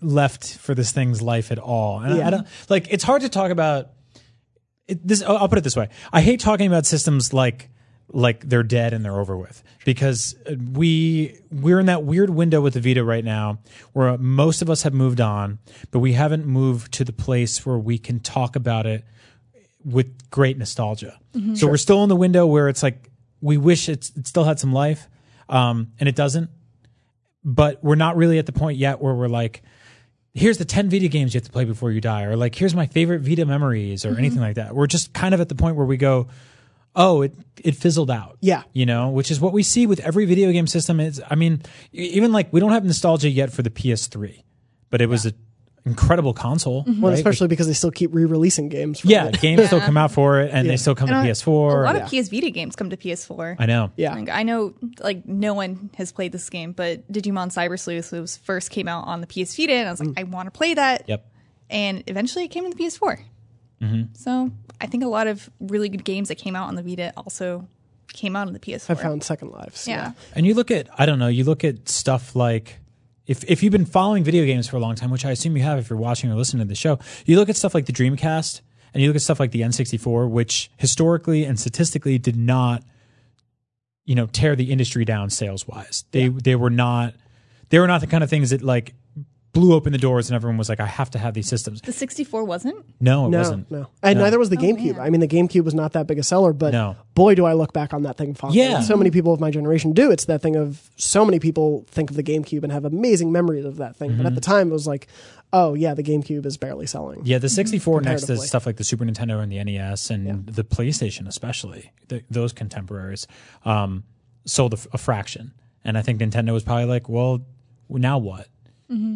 left for this thing's life at all. And I, I don't like. It's hard to talk about it, this. I'll put it this way: I hate talking about systems like like they're dead and they're over with because we we're in that weird window with the Vita right now where most of us have moved on, but we haven't moved to the place where we can talk about it with great nostalgia. So we're still in the window where it's like we wish it's, it still had some life, um, and it doesn't. But we're not really at the point yet where we're like, here's the 10 Vita games you have to play before you die, or like, here's my favorite Vita memories, or mm-hmm. anything like that. We're just kind of at the point where we go, oh, it, it fizzled out. Yeah. You know, which is what we see with every video game system. Is I mean, even like we don't have nostalgia yet for the PS3, but it was an incredible console. Well, right? especially because they still keep re-releasing games. for yeah, it. games still come out for it, and Yeah. they still come to a- PS4. A lot of PS Vita games come to PS4. I know. yeah. Like, I know, like, no one has played this game, but Digimon Cyber Sleuth was first came out on the PS Vita, and I was like, I want to play that. Yep. And eventually it came to the PS4. Mm-hmm. So I think a lot of really good games that came out on the Vita also came out on the PS4. I found second lives. yeah. And you look at I don't know, you look at stuff like if if you've been following video games for a long time, which I assume you have if you're watching or listening to the show, you look at stuff like the Dreamcast and you look at stuff like the N64, which historically and statistically did not you know tear the industry down sales wise. They they were not they were not the kind of things that like blew open the doors and everyone was like I have to have these systems. The 64 wasn't? No, it No, wasn't. no, and No. neither was the GameCube. I mean, the GameCube was not that big a seller, but No. boy, do I look back on that thing fondly. Yeah. So many people of my generation do. It's that thing of so many people think of the GameCube and have amazing memories of that thing. But at the time, it was like, oh yeah, the GameCube is barely selling. Yeah, the 64 next to stuff like the Super Nintendo and the NES and the PlayStation, especially the, those contemporaries, um, sold a, f- a fraction. And I think Nintendo was probably like, well, now what?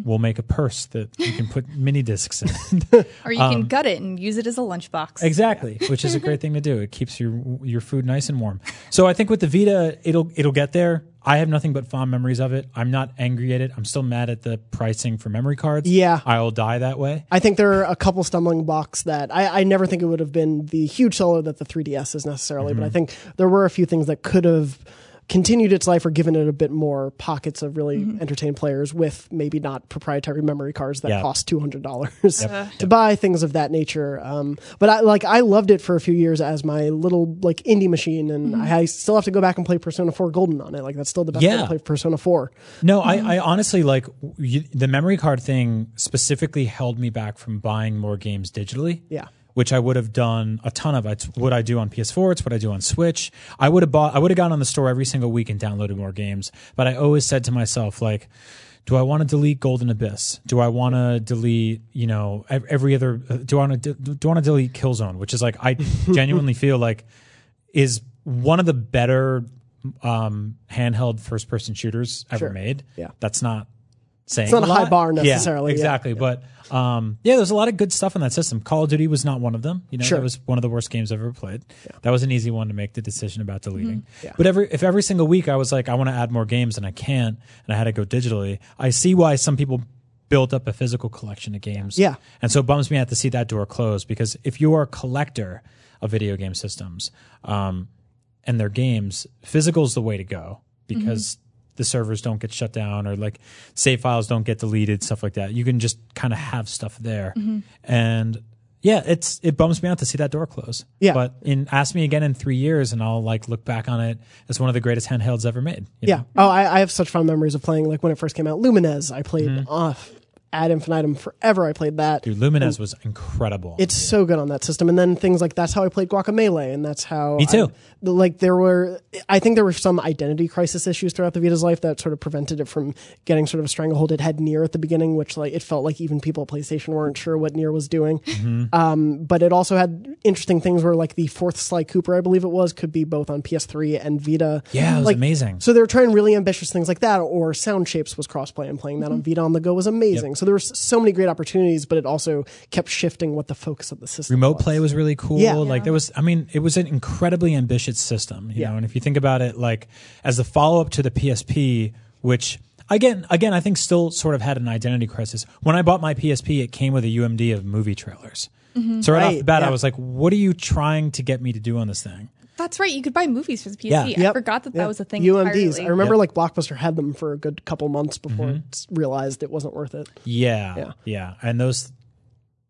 We'll make a purse that you can put mini discs in. Or you can gut it and use it as a lunchbox. Um, exactly, which is a great thing to do. It keeps your your food nice and warm. So I think with the Vita, it'll it'll get there. I have nothing but fond memories of it. I'm not angry at it. I'm still mad at the pricing for memory cards. Yeah. I'll die that way. I think there are a couple stumbling blocks that I, I never think it would have been the huge seller that the 3DS is necessarily, Mm-hmm. but I think there were a few things that could have continued its life or given it a bit more pockets of really mm-hmm. entertained players with maybe not proprietary memory cards that Yeah. cost two hundred dollars to buy things of that nature. Um, but I like I loved it for a few years as my little like indie machine, and mm-hmm. I still have to go back and play Persona Four Golden on it. Like that's still the best way to play Persona Four. No, I, mm-hmm. I honestly like you, the memory card thing specifically held me back from buying more games digitally. Yeah. Which I would have done a ton of. It's what I do on PS4. It's what I do on Switch. I would have bought. I would have gone on the store every single week and downloaded more games. But I always said to myself, like, do I want to delete Golden Abyss? Do I want to delete, you know, every other? uh, Do I want to do I want to delete Killzone? Which is like I genuinely feel like is one of the better um, handheld first person shooters ever Sure. made. Yeah. That's not saying It's not a high lot. bar Yeah, necessarily, yeah. exactly. But um, yeah, there's a lot of good stuff in that system. Call of Duty was not one of them. You know, Sure. that was one of the worst games I've ever played. That was an easy one to make the decision about deleting. Yeah. But every if every single week I was like, I want to add more games and I can't, and I had to go digitally. I see why some people built up a physical collection of games. Yeah. And so it bums me out to see that door close because if you are a collector of video game systems um, and their games, physical is the way to go because the servers don't get shut down or like save files don't get deleted, stuff like that. You can just kind of have stuff there. And yeah, it's it bums me out to see that door close. Yeah. But in ask me again in three years and I'll like look back on it as one of the greatest handhelds ever made. Yeah. know? Oh, I, I have such fond memories of playing like when it first came out. Lumines, I played Mm-hmm. off ad infinitum forever. I played that. Dude, Lumines was incredible. It's so good on that system. And then things like that's how I played Guacamelee, and that's how Me too. I- like there were, I think there were some identity crisis issues throughout the Vita's life that sort of prevented it from getting sort of a stranglehold. It had Near at the beginning, which like it felt like even people at PlayStation weren't sure what Near was doing. Mm-hmm. Um, but it also had interesting things where like the fourth Sly Cooper, I believe it was, could be both on PS3 and Vita. Yeah, it was like, amazing. So they were trying really ambitious things like that, or Sound Shapes was crossplay and playing that on Vita on the go was amazing. So there were so many great opportunities, but it also kept shifting what the focus of the system. remote was. play was really cool Yeah. like there was i mean it was an incredibly ambitious system you Yeah. know and if you think about it like as the follow-up to the psp which again, again, I think still sort of had an identity crisis. When I bought my PSP, it came with a UMD of movie trailers. So right, off the bat, yeah. I was like, "What are you trying to get me to do on this thing?" That's right. You could buy movies for the PSP. Yeah. I Yep. forgot that Yep. that was a thing. UMDs. entirely. I remember Yep. like Blockbuster had them for a good couple months before Mm-hmm. it realized it wasn't worth it. Yeah, Yeah. yeah, and those,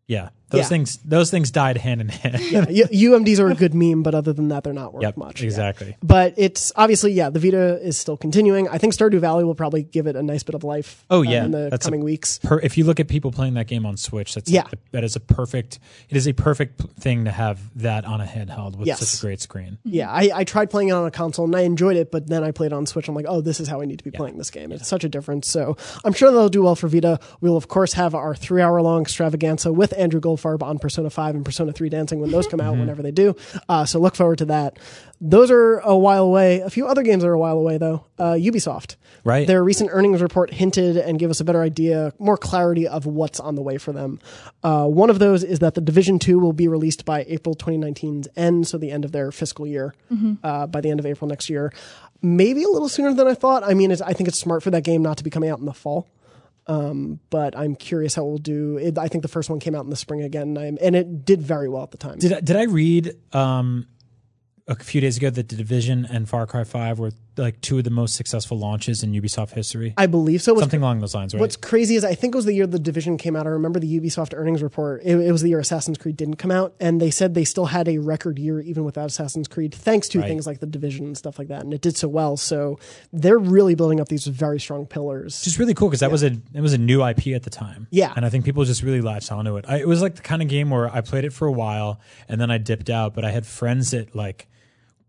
yeah, those Yeah. things, those things died hand in hand. Yeah, UMDs are a good meme, but other than that, they're not worth Yep, much. Yeah. exactly. But it's obviously, yeah, the Vita is still continuing. I think Stardew Valley will probably give it a nice bit of life. Oh, uh, yeah. in the That's a- coming weeks. Per, if you look at people playing that game on Switch, that's Yeah. like, that is a perfect. It is a perfect thing to have that on a handheld with Yes. such a great screen. Yeah, I, I tried playing it on a console and I enjoyed it, but then I played it on Switch. I'm like, oh, this is how I need to be playing this game. It's such a difference. So I'm sure they'll do well for Vita. We'll of course have our three hour long extravaganza with Andrew Goldfarb on Persona 5 and Persona 3 Dancing when those come out, whenever they do. Uh, so look forward to that. Those are a while away. A few other games are a while away though. Uh, Ubisoft. Right. Their recent earnings report hinted and gave us a better idea, more clarity of what's on the way for them. Uh, one of those is that the Division 2 will be released by April 2019's end, so the end of their fiscal year, uh, by the end of April next year. Maybe a little sooner than I thought. I mean, it's, I think it's smart for that game not to be coming out in the fall. Um, but I'm curious how it will do. It, I think the first one came out in the spring again, and, I'm, and it did very well at the time. Did I, did I read um, a few days ago that the Division and Far Cry Five were like two of the most successful launches in Ubisoft history? I believe so. What's Something along those lines, right? What's crazy is I think it was the year the division came out. I remember the Ubisoft earnings report. It, it was the year Assassin's Creed didn't come out, and they said they still had a record year even without Assassin's Creed, thanks to Right. things like the division and stuff like that. And it did so well. So they're really building up these very strong pillars. Which is really cool because that was a it was a new IP at the time. Yeah. and I think people just really latched onto it. I, it was like the kind of game where I played it for a while and then I dipped out, but I had friends that like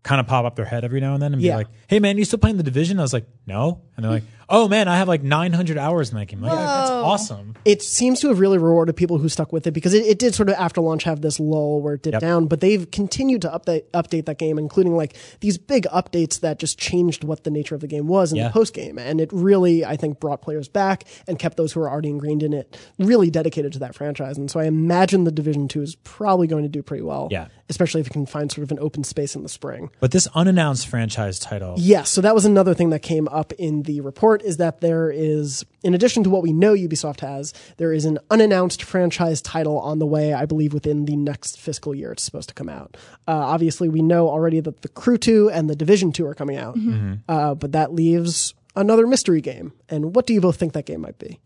kind of pop up their head every now and then and Yeah. be like, "Hey man, you still playing the Division?" I was like, "No," and they're like, "Oh man, I have like 900 hours in that game." Like, "Yeah, that's awesome. it seems to have really rewarded people who stuck with it because it, it did sort of after launch have this lull where it dipped Yep. down, but they've continued to update update that game, including like these big updates that just changed what the nature of the game was in Yeah. the post game, and it really I think brought players back and kept those who were already ingrained in it really dedicated to that franchise, and so I imagine the Division Two is probably going to do pretty well, Yeah. especially if it can find sort of an open space in the spring. But this unannounced franchise title, Yes, so that was another thing that came up in the report is that there is, in addition to what we know Ubisoft has, there is an unannounced franchise title on the way, I believe within the next fiscal year it's supposed to come out. Uh, obviously, we know already that the Crew 2 and the Division 2 are coming out, uh, but that leaves another mystery game. And what do you both think that game might be?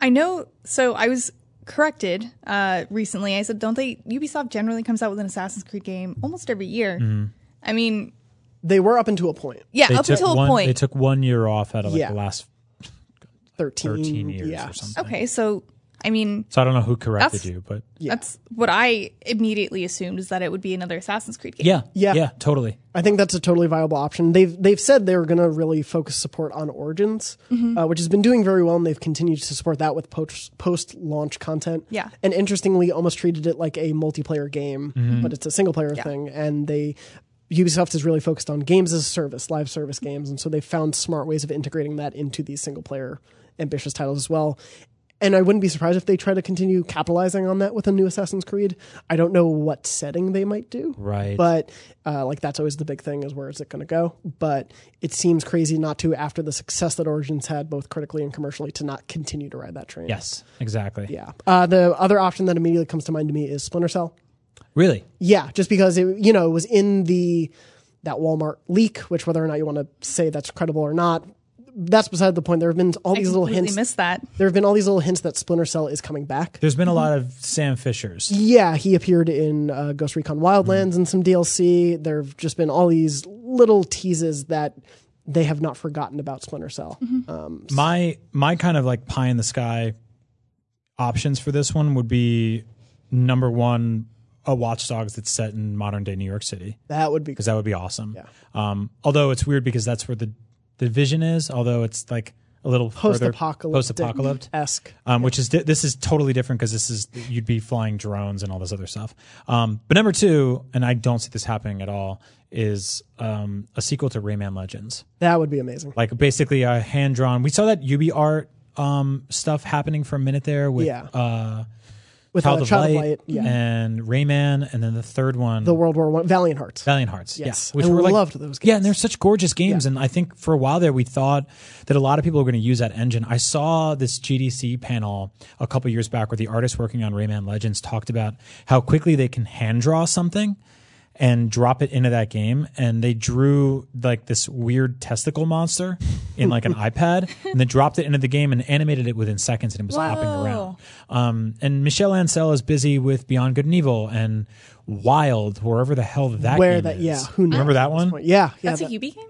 I know. So I was corrected uh, recently. I said, don't they? Ubisoft generally comes out with an Assassin's Creed game almost every year. I mean, They were up until a point, yeah, they up took until a one, point. They took one year off out of like Yeah. the last 13, 13 years yeah. or something. okay, so I mean, So I don't know who corrected That's- you, but Yeah. that's what I immediately assumed is that it would be another Assassin's Creed game. yeah, Yeah. yeah, totally. I think that's a totally viable option. They've they've said they were going to really focus support on Origins, uh, which has been doing very well, and they've continued to support that with post post launch content. Yeah. and interestingly, almost treated it like a multiplayer game, but it's a single player thing, and they. Ubisoft is really focused on games as a service, live service games, and so they've found smart ways of integrating that into these single player ambitious titles as well. And I wouldn't be surprised if they try to continue capitalizing on that with a new Assassin's Creed. I don't know what setting they might do, Right. but uh, like that's always the big thing is where is it going to go? But it seems crazy not to after the success that Origins had both critically and commercially to not continue to ride that train. Yes, exactly. Yeah. Uh, the other option that immediately comes to mind to me is Splinter Cell. Really? Yeah, just because it you know it was in the that Walmart leak, which whether or not you want to say that's credible or not, that's beside the point. There have been all I these little hints. missed that. there have been all these little hints that Splinter Cell is coming back. There's been a lot of Sam Fishers. Yeah, he appeared in uh, Ghost Recon Wildlands and some DLC. There have just been all these little teases that they have not forgotten about Splinter Cell. Um, My my kind of like pie in the sky options for this one would be number one, a Watch Dogs that's set in modern day New York City that would be because that would be awesome. Yeah. Um, although it's weird because that's where the the Division is. Although it's like a little post apocalypse post-apocalypse. esque. um, which is di- this is totally different because this is you'd be flying drones and all this other stuff. Um, but number two, and I don't see this happening at all, is um, a sequel to Rayman Legends, That would be amazing. like basically a hand drawn. We saw that UbiArt um, stuff happening for a minute there with Yeah. uh, with Child uh, of Child Light, of Light, yeah, and Rayman, and then the third one, the World War One, Valiant Hearts. Valiant Hearts. Yes, yeah, I loved those games. Yeah, and they're such gorgeous games. Yeah. And I think for a while there, we thought that a lot of people were going to use that engine. I saw this GDC panel a couple years back where the artists working on Rayman Legends talked about how quickly they can hand draw something and drop it into that game. And they drew like this weird testicle monster in like an iPad and then dropped it into the game and animated it within seconds and it was hopping around. Um, and Michel Ancel is busy with Beyond Good and Evil and Wild, wherever the hell that Where game that- is. yeah, who knows Remember that one? Yeah, yeah. That's that- a UB game.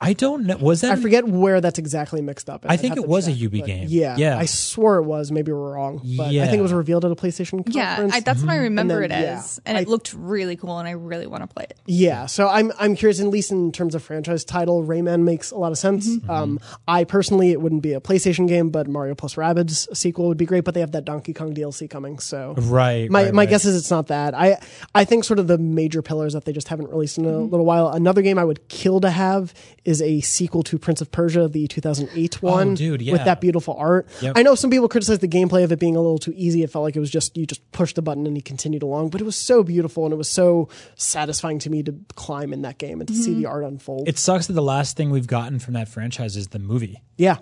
I don't know. Was that? I forget where that's exactly mixed up. I I'd think it to was a check, UB game. Yeah, Yeah. I swore it was. Maybe we're wrong, but I think it was revealed at a PlayStation Yeah, conference. I, that's what I remember And then, it yeah, as, and I- it looked really cool, and I really want to play it. Yeah, so I'm I'm curious. At least in terms of franchise title, Rayman makes a lot of sense. Mm-hmm. Um, I personally, it wouldn't be a PlayStation game, but Mario plus Rabbids sequel would be great. But they have that Donkey Kong DLC coming, so Right. my right, my right. guess is it's not that. I I think sort of the major pillars that they just haven't released in a Mm-hmm. little while. Another game I would kill to have is a sequel to Prince of Persia, the 2008 one, Oh, dude, yeah. with that beautiful art. Yep. I know some people criticize the gameplay of it being a little too easy. It felt like it was just you just pushed the button and you continued along, but it was so beautiful and it was so satisfying to me to climb in that game and to see mm-hmm. the art unfold. It sucks that the last thing we've gotten from that franchise is the movie. yeah,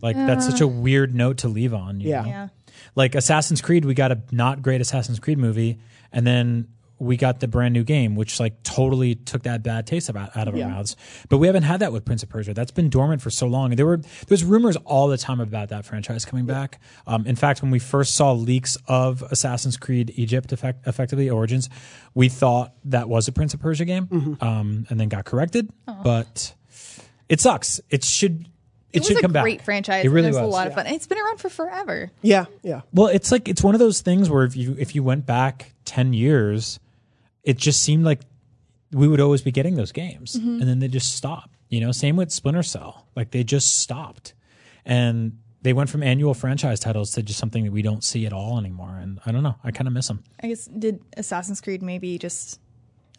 Like that's such a weird note to leave on. you Yeah. know? Yeah. Like Assassin's Creed, we got a not great Assassin's Creed movie, and then we got the brand new game, which like totally took that bad taste about, out of Yeah. our mouths. But we haven't had that with Prince of Persia. That's been dormant for so long. There were there's rumors all the time about that franchise coming back. Um, in fact, when we first saw leaks of Assassin's Creed Egypt, effect, effectively Origins, we thought that was a Prince of Persia game, Mm-hmm. um, and then got corrected. But it sucks. It should. It, It was should a come back. great franchise. It really and it was, was. a lot of fun. It's been around for forever. yeah, yeah. Well, it's like it's one of those things where if you if you went back ten years, it just seemed like we would always be getting those games, mm-hmm. and then they just stopped. You know, same with Splinter Cell. Like they just stopped, and they went from annual franchise titles to just something that we don't see at all anymore. And I don't know. I kind of miss them. I guess did Assassin's Creed maybe just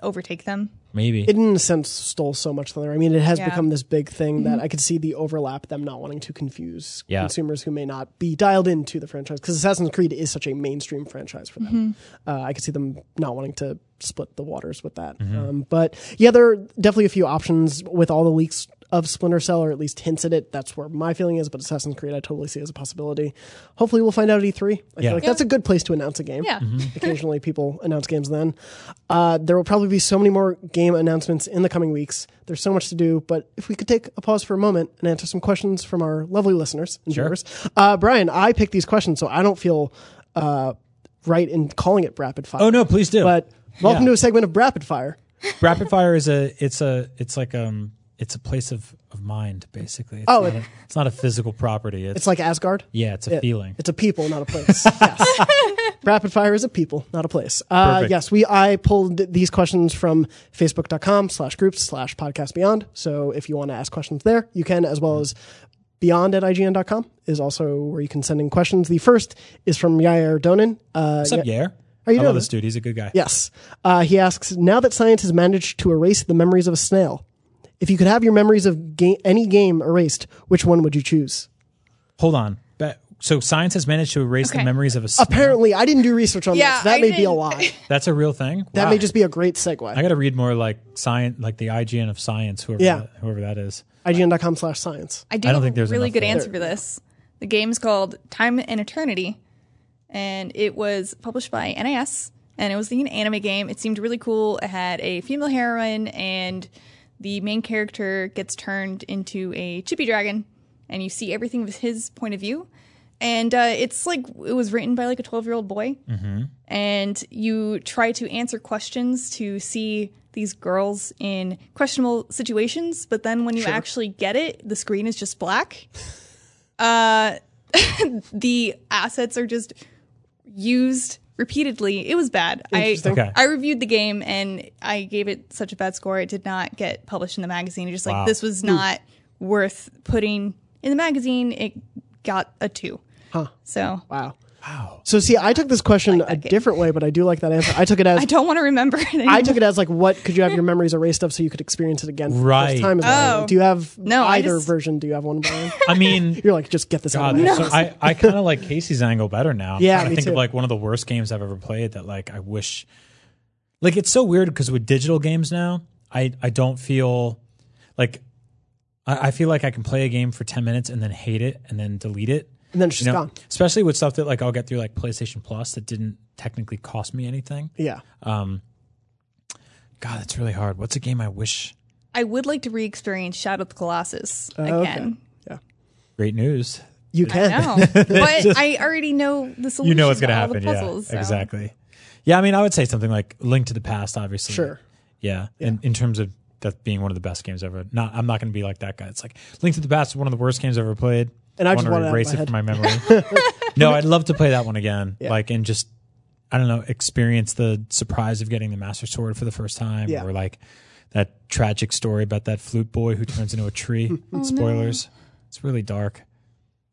overtake them? Maybe. It in a sense stole so much thunder. I mean, it has Yeah. become this big thing that I could see the overlap, them not wanting to confuse Yeah. consumers who may not be dialed into the franchise because Assassin's Creed is such a mainstream franchise for them. Uh, I could see them not wanting to split the waters with that. Um, but yeah, there are definitely a few options with all the leaks of Splinter Cell, or at least hints at it. That's where my feeling is. But Assassin's Creed, I totally see as a possibility. Hopefully, we'll find out at E3. I Yeah. feel like that's a good place to announce a game. Yeah. Occasionally, people announce games then. Uh, there will probably be so many more game announcements in the coming weeks. There's so much to do, but if we could take a pause for a moment and answer some questions from our lovely listeners and Sure. viewers. Uh, Brian, I picked these questions, so I don't feel uh, right in calling it rapid fire. oh no, please do. But welcome Yeah. to a segment of rapid fire. Rapid fire is a it's a it's like um it's a place of, of mind basically. It's Oh, not it- a, it's not a physical property. It's, It's like Asgard. yeah, it's a It- feeling. It's a people, not a place. yes. Rapid fire is a people, not a place. Uh, yes, we I pulled these questions from facebook.com slash groups slash podcast beyond. So if you want to ask questions there, you can, as well as beyond at ign.com is also where you can send in questions. The first is from Yair Donin. Uh, What's up, Yair? How you I doing? love this dude. He's a good guy. Yes. Uh, he asks, now that science has managed to erase the memories of a snail, if you could have your memories of ga- any game erased, which one would you choose? Hold on. But, so science has managed to erase the memories of a snail. Apparently, I didn't do research on Yeah, this. That I may be a didn't- lie. That's a real thing. That Wow. may just be a great segue. I got to read more like science, like the IGN of science, whoever Yeah. that, whoever that is. IGN.com slash science. I do I don't have think there's a really enough good there. answer for this. The game's called Time and Eternity, and it was published by NIS, and it was an anime game. It seemed really cool. It had a female heroine, and the main character gets turned into a chippy dragon, and you see everything with his point of view. And uh, it's like it was written by like a twelve year old boy, and you try to answer questions to see these girls in questionable situations. But then when you actually get it, the screen is just black. Uh, the assets are just used repeatedly. It was bad. I Okay. I reviewed the game and I gave it such a bad score. It did not get published in the magazine. It just like Wow. this was hmm. not worth putting in the magazine. It got a two. Huh. So Wow. Wow. So see, I took this question a game. different way, but I do like that answer. I took it as I don't want to remember it. Anymore. I took it as like, what could you have your memories erased of so you could experience it again? For the Right. first time as well? Oh. Do you have No, either just- version? Do you have one, Brian? I mean, You're like, just get this out. God, of my so. I, I kind of like Casey's angle better now. Yeah, I think too. of like one of the worst games I've ever played that like I wish. Like it's so weird because with digital games now, I I don't feel like I, I feel like I can play a game for ten minutes and then hate it and then delete it. And then it's just You know, gone. especially with stuff that like I'll get through like PlayStation Plus that didn't technically cost me anything. Yeah. Um, God, that's really hard. What's a game I wish? I would like to re-experience Shadow of the Colossus okay. again. Yeah. Great news. You can. No, but I already know the solution. You know what's going to happen. Puzzles, yeah, so. exactly. Yeah, I mean, I would say something like Link to the Past, obviously. Sure. Yeah, In, in terms of that being one of the best games ever. Not, I'm not going to be like that guy. It's like Link to the Past is one of the worst games I've ever played. And I just wanna want it erase it from my memory. no, I'd love to play that one again. Yeah. Like, and just I don't know, experience the surprise of getting the Master Sword for the first time, Yeah. or like that tragic story about that flute boy who turns into a tree. Oh, Spoilers. It's really dark.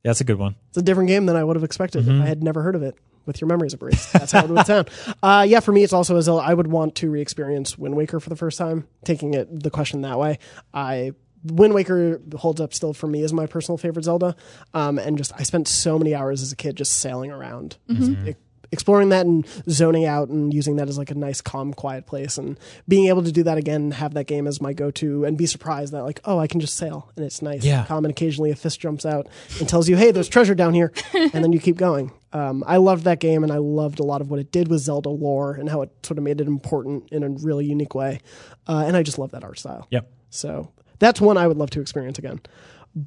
Yeah, that's a good one. It's a different game than I would have expected Mm-hmm. if I had never heard of it. With your memories erased, that's how it would sound. Uh, yeah, for me, it's also as I would want to re-experience Wind Waker for the first time. Taking it the question that way, I Wind Waker holds up still for me as my personal favorite Zelda. Um, and just I spent so many hours as a kid just sailing around, just e- exploring that and zoning out and using that as like a nice, calm, quiet place. And being able to do that again, have that game as my go-to, and be surprised that like, oh, I can just sail and it's nice, Yeah. and calm. And occasionally a fist jumps out and tells you, hey, there's treasure down here, and then you keep going. Um, I loved that game, and I loved a lot of what it did with Zelda lore and how it sort of made it important in a really unique way. Uh, and I just love that art style. Yep. So that's one I would love to experience again.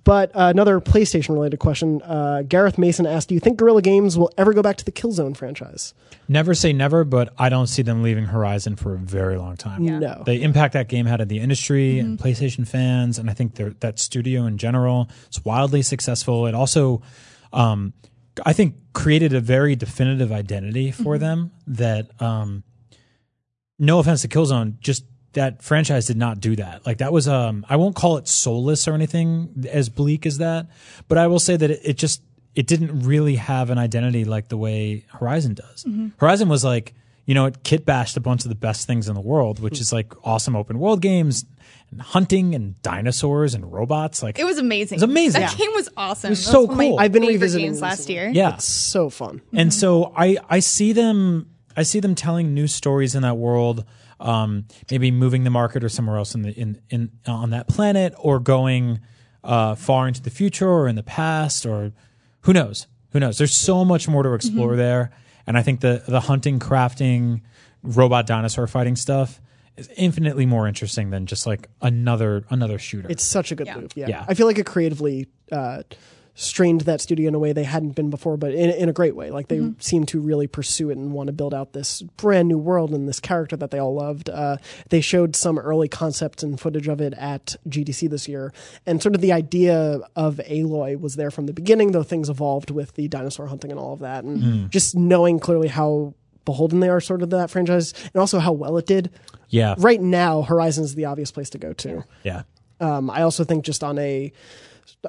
But uh, another PlayStation related question. Uh, Gareth Mason asked, Do you think Guerrilla Games will ever go back to the Killzone franchise? Never say never, but I don't see them leaving Horizon for a very long time. No. The impact that game had in the industry and PlayStation fans, and I think that studio in general is wildly successful. It also, um, I think, created a very definitive identity for them that, um, no offense to Killzone, just that franchise did not do that. Like that was, um, I won't call it soulless or anything as bleak as that, but I will say that it, it just, it didn't really have an identity like the way Horizon does. Mm-hmm. Horizon was like, you know, it kit bashed a bunch of the best things in the world, which mm. is like awesome open world games and hunting and dinosaurs and robots. Like It was amazing. It was amazing. That game was awesome. It was so one of cool. I've been revisiting games last year. yeah. It's so fun. Mm-hmm. And so I I see them I see them telling new stories in that world. Um, maybe moving the market or somewhere else in the in, in on that planet, or going uh, far into the future or in the past, or who knows? Who knows? There's so much more to explore there, and I think the the hunting, crafting, robot dinosaur fighting stuff is infinitely more interesting than just like another another shooter. It's such a good Yeah. loop. Yeah. Yeah. I feel like it creatively uh, strained that studio in a way they hadn't been before, but in, in a great way. Like they seem to really pursue it and want to build out this brand new world and this character that they all loved. Uh, they showed some early concepts and footage of it at GDC this year, and sort of the idea of Aloy was there from the beginning, though things evolved with the dinosaur hunting and all of that, and just knowing clearly how beholden they are sort of that franchise and also how well it did. Yeah, right now horizon is the obvious place to go to. Yeah, um, I also think just on a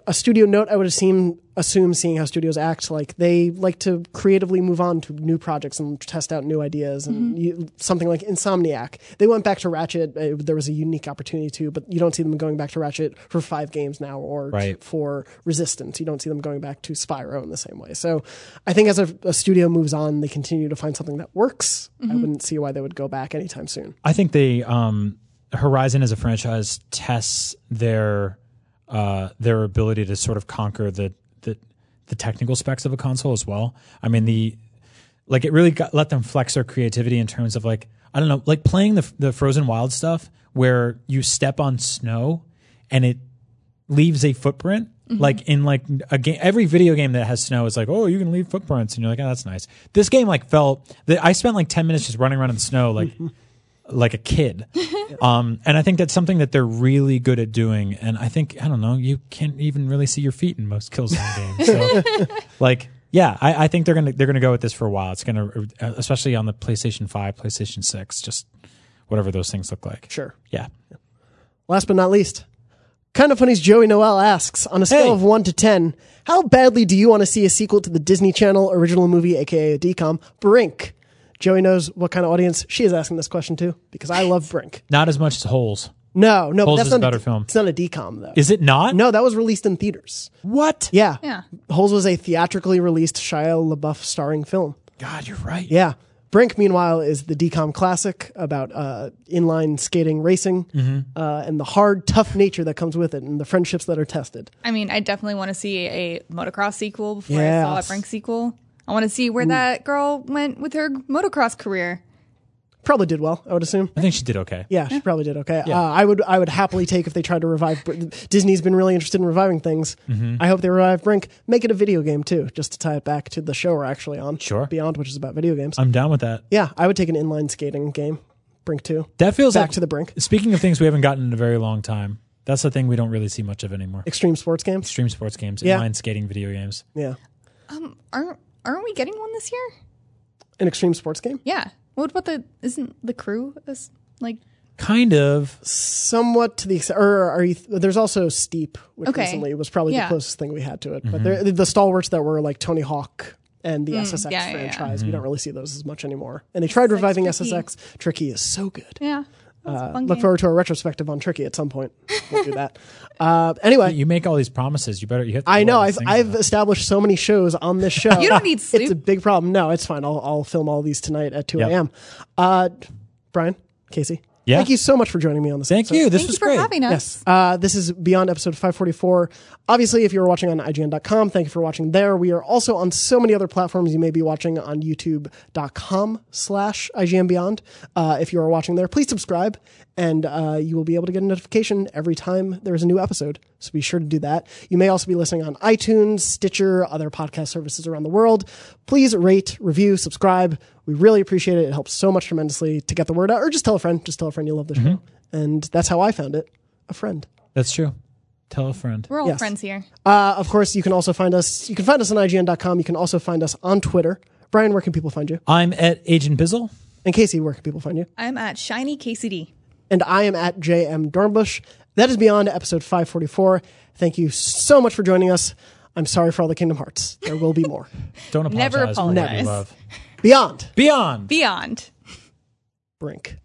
a studio note, I would assume assume seeing how studios act, like they like to creatively move on to new projects and test out new ideas. And you, something like Insomniac, they went back to Ratchet. Uh, there was a unique opportunity to, but you don't see them going back to Ratchet for five games now, or Right. for Resistance. You don't see them going back to Spyro in the same way. So I think as a, a studio moves on, they continue to find something that works. I wouldn't see why they would go back anytime soon. I think they um, Horizon as a franchise tests their uh, their ability to sort of conquer the, the the technical specs of a console as well. I mean the like it really got, let them flex their creativity in terms of like I don't know like playing the the Frozen Wild stuff where you step on snow and it leaves a footprint. Like in like a game, every video game that has snow is like, oh, you can leave footprints, and you're like, oh, that's nice. This game like felt that I spent like ten minutes just running around in the snow, like like a kid. Um, and I think that's something that they're really good at doing. And I think I don't know, you can't even really see your feet in most Killzone games. So, like, yeah, I, I think they're gonna they're gonna go with this for a while. It's gonna, especially on the PlayStation Five, PlayStation Six, just whatever those things look like. Sure. Yeah. Last but not least, kind of funny's Joey Noelle asks on a scale Hey. of one to ten, How badly do you want to see a sequel to the Disney Channel original movie, aka a DCOM, Brink? Joey knows what kind of audience she is asking this question to because I love Brink. Not as much as Holes. No, no, but Holes that's is a not better film. It's not a DCOM though. Is it not? no, that was released in theaters. What? Yeah, Yeah. Holes was a theatrically released Shia LaBeouf starring film. God, you're right. Yeah. Brink, meanwhile, is the DCOM classic about uh, inline skating racing Mm-hmm. uh, and the hard, tough nature that comes with it and the friendships that are tested. I mean, I definitely want to see a motocross sequel before Yes. I saw a Brink sequel. I want to see where that girl went with her motocross career. Probably did well, I would assume. I think she did okay. Yeah, she probably did okay. Uh, I would I would happily take if they tried to revive. Br- Disney's been really interested in reviving things. Mm-hmm. I hope they revive Brink. Make it a video game too, just to tie it back to the show we're actually on. Sure. Beyond, which is about video games. I'm down with that. yeah, I would take an inline skating game. Brink two. That feels Back like to the brink. Speaking of things we haven't gotten in a very long time, that's the thing we don't really see much of anymore. Extreme sports games. Extreme sports games, Yeah. inline skating video games. Yeah, Aren't aren't we getting one this year? an extreme sports game. Yeah. What about the? Isn't the crew as like? Kind of. somewhat to the extent, or are you? There's also Steep, which Okay. recently was probably the closest thing we had to it. Mm-hmm. But they're- the stalwarts that were like Tony Hawk and the SSX Mm, yeah, yeah, yeah. franchise, Mm-hmm. we don't really see those as much anymore. And they tried reviving Tricky. SSX. Tricky is so good. Yeah. That's a Uh, look forward to a retrospective on Tricky at some point. We'll do that. Uh, anyway, You make all these promises. You better. You have. To I know I've I've now. established so many shows on this show. You don't need sleep. It's a big problem. No, it's fine. I'll I'll film all these tonight at two Yep. a.m. Uh, Brian, Casey, Yeah. thank you so much for joining me on this. Thank episode. you. This Thank was you for great. having us. Yes. Uh, this is Beyond episode 544. Obviously, if you're watching on IGN.com, thank you for watching there. We are also on so many other platforms. You may be watching on YouTube.com slash IGN Beyond. Uh, if you are watching there, please subscribe and uh, you will be able to get a notification every time there's a new episode. So be sure to do that. You may also be listening on iTunes, Stitcher, other podcast services around the world. Please rate, review, subscribe. We really appreciate it. It helps so much tremendously to get the word out, or just tell a friend. Just tell a friend you love the show. And that's how I found it a friend. That's true. Tell a friend. We're all Yes. friends here. Uh, of course, you can also find us. You can find us on IGN.com. You can also find us on Twitter. Brian, where can people find you? I'm at Agent Bizzle. And Casey, where can people find you? I'm at Shiny KCD. And I am at JM Dornbush. That is beyond episode 544. Thank you so much for joining us. I'm sorry for all the Kingdom Hearts. There will be more. Don't apologize. Never for what you apologize. love. Beyond Beyond. Beyond. Brink.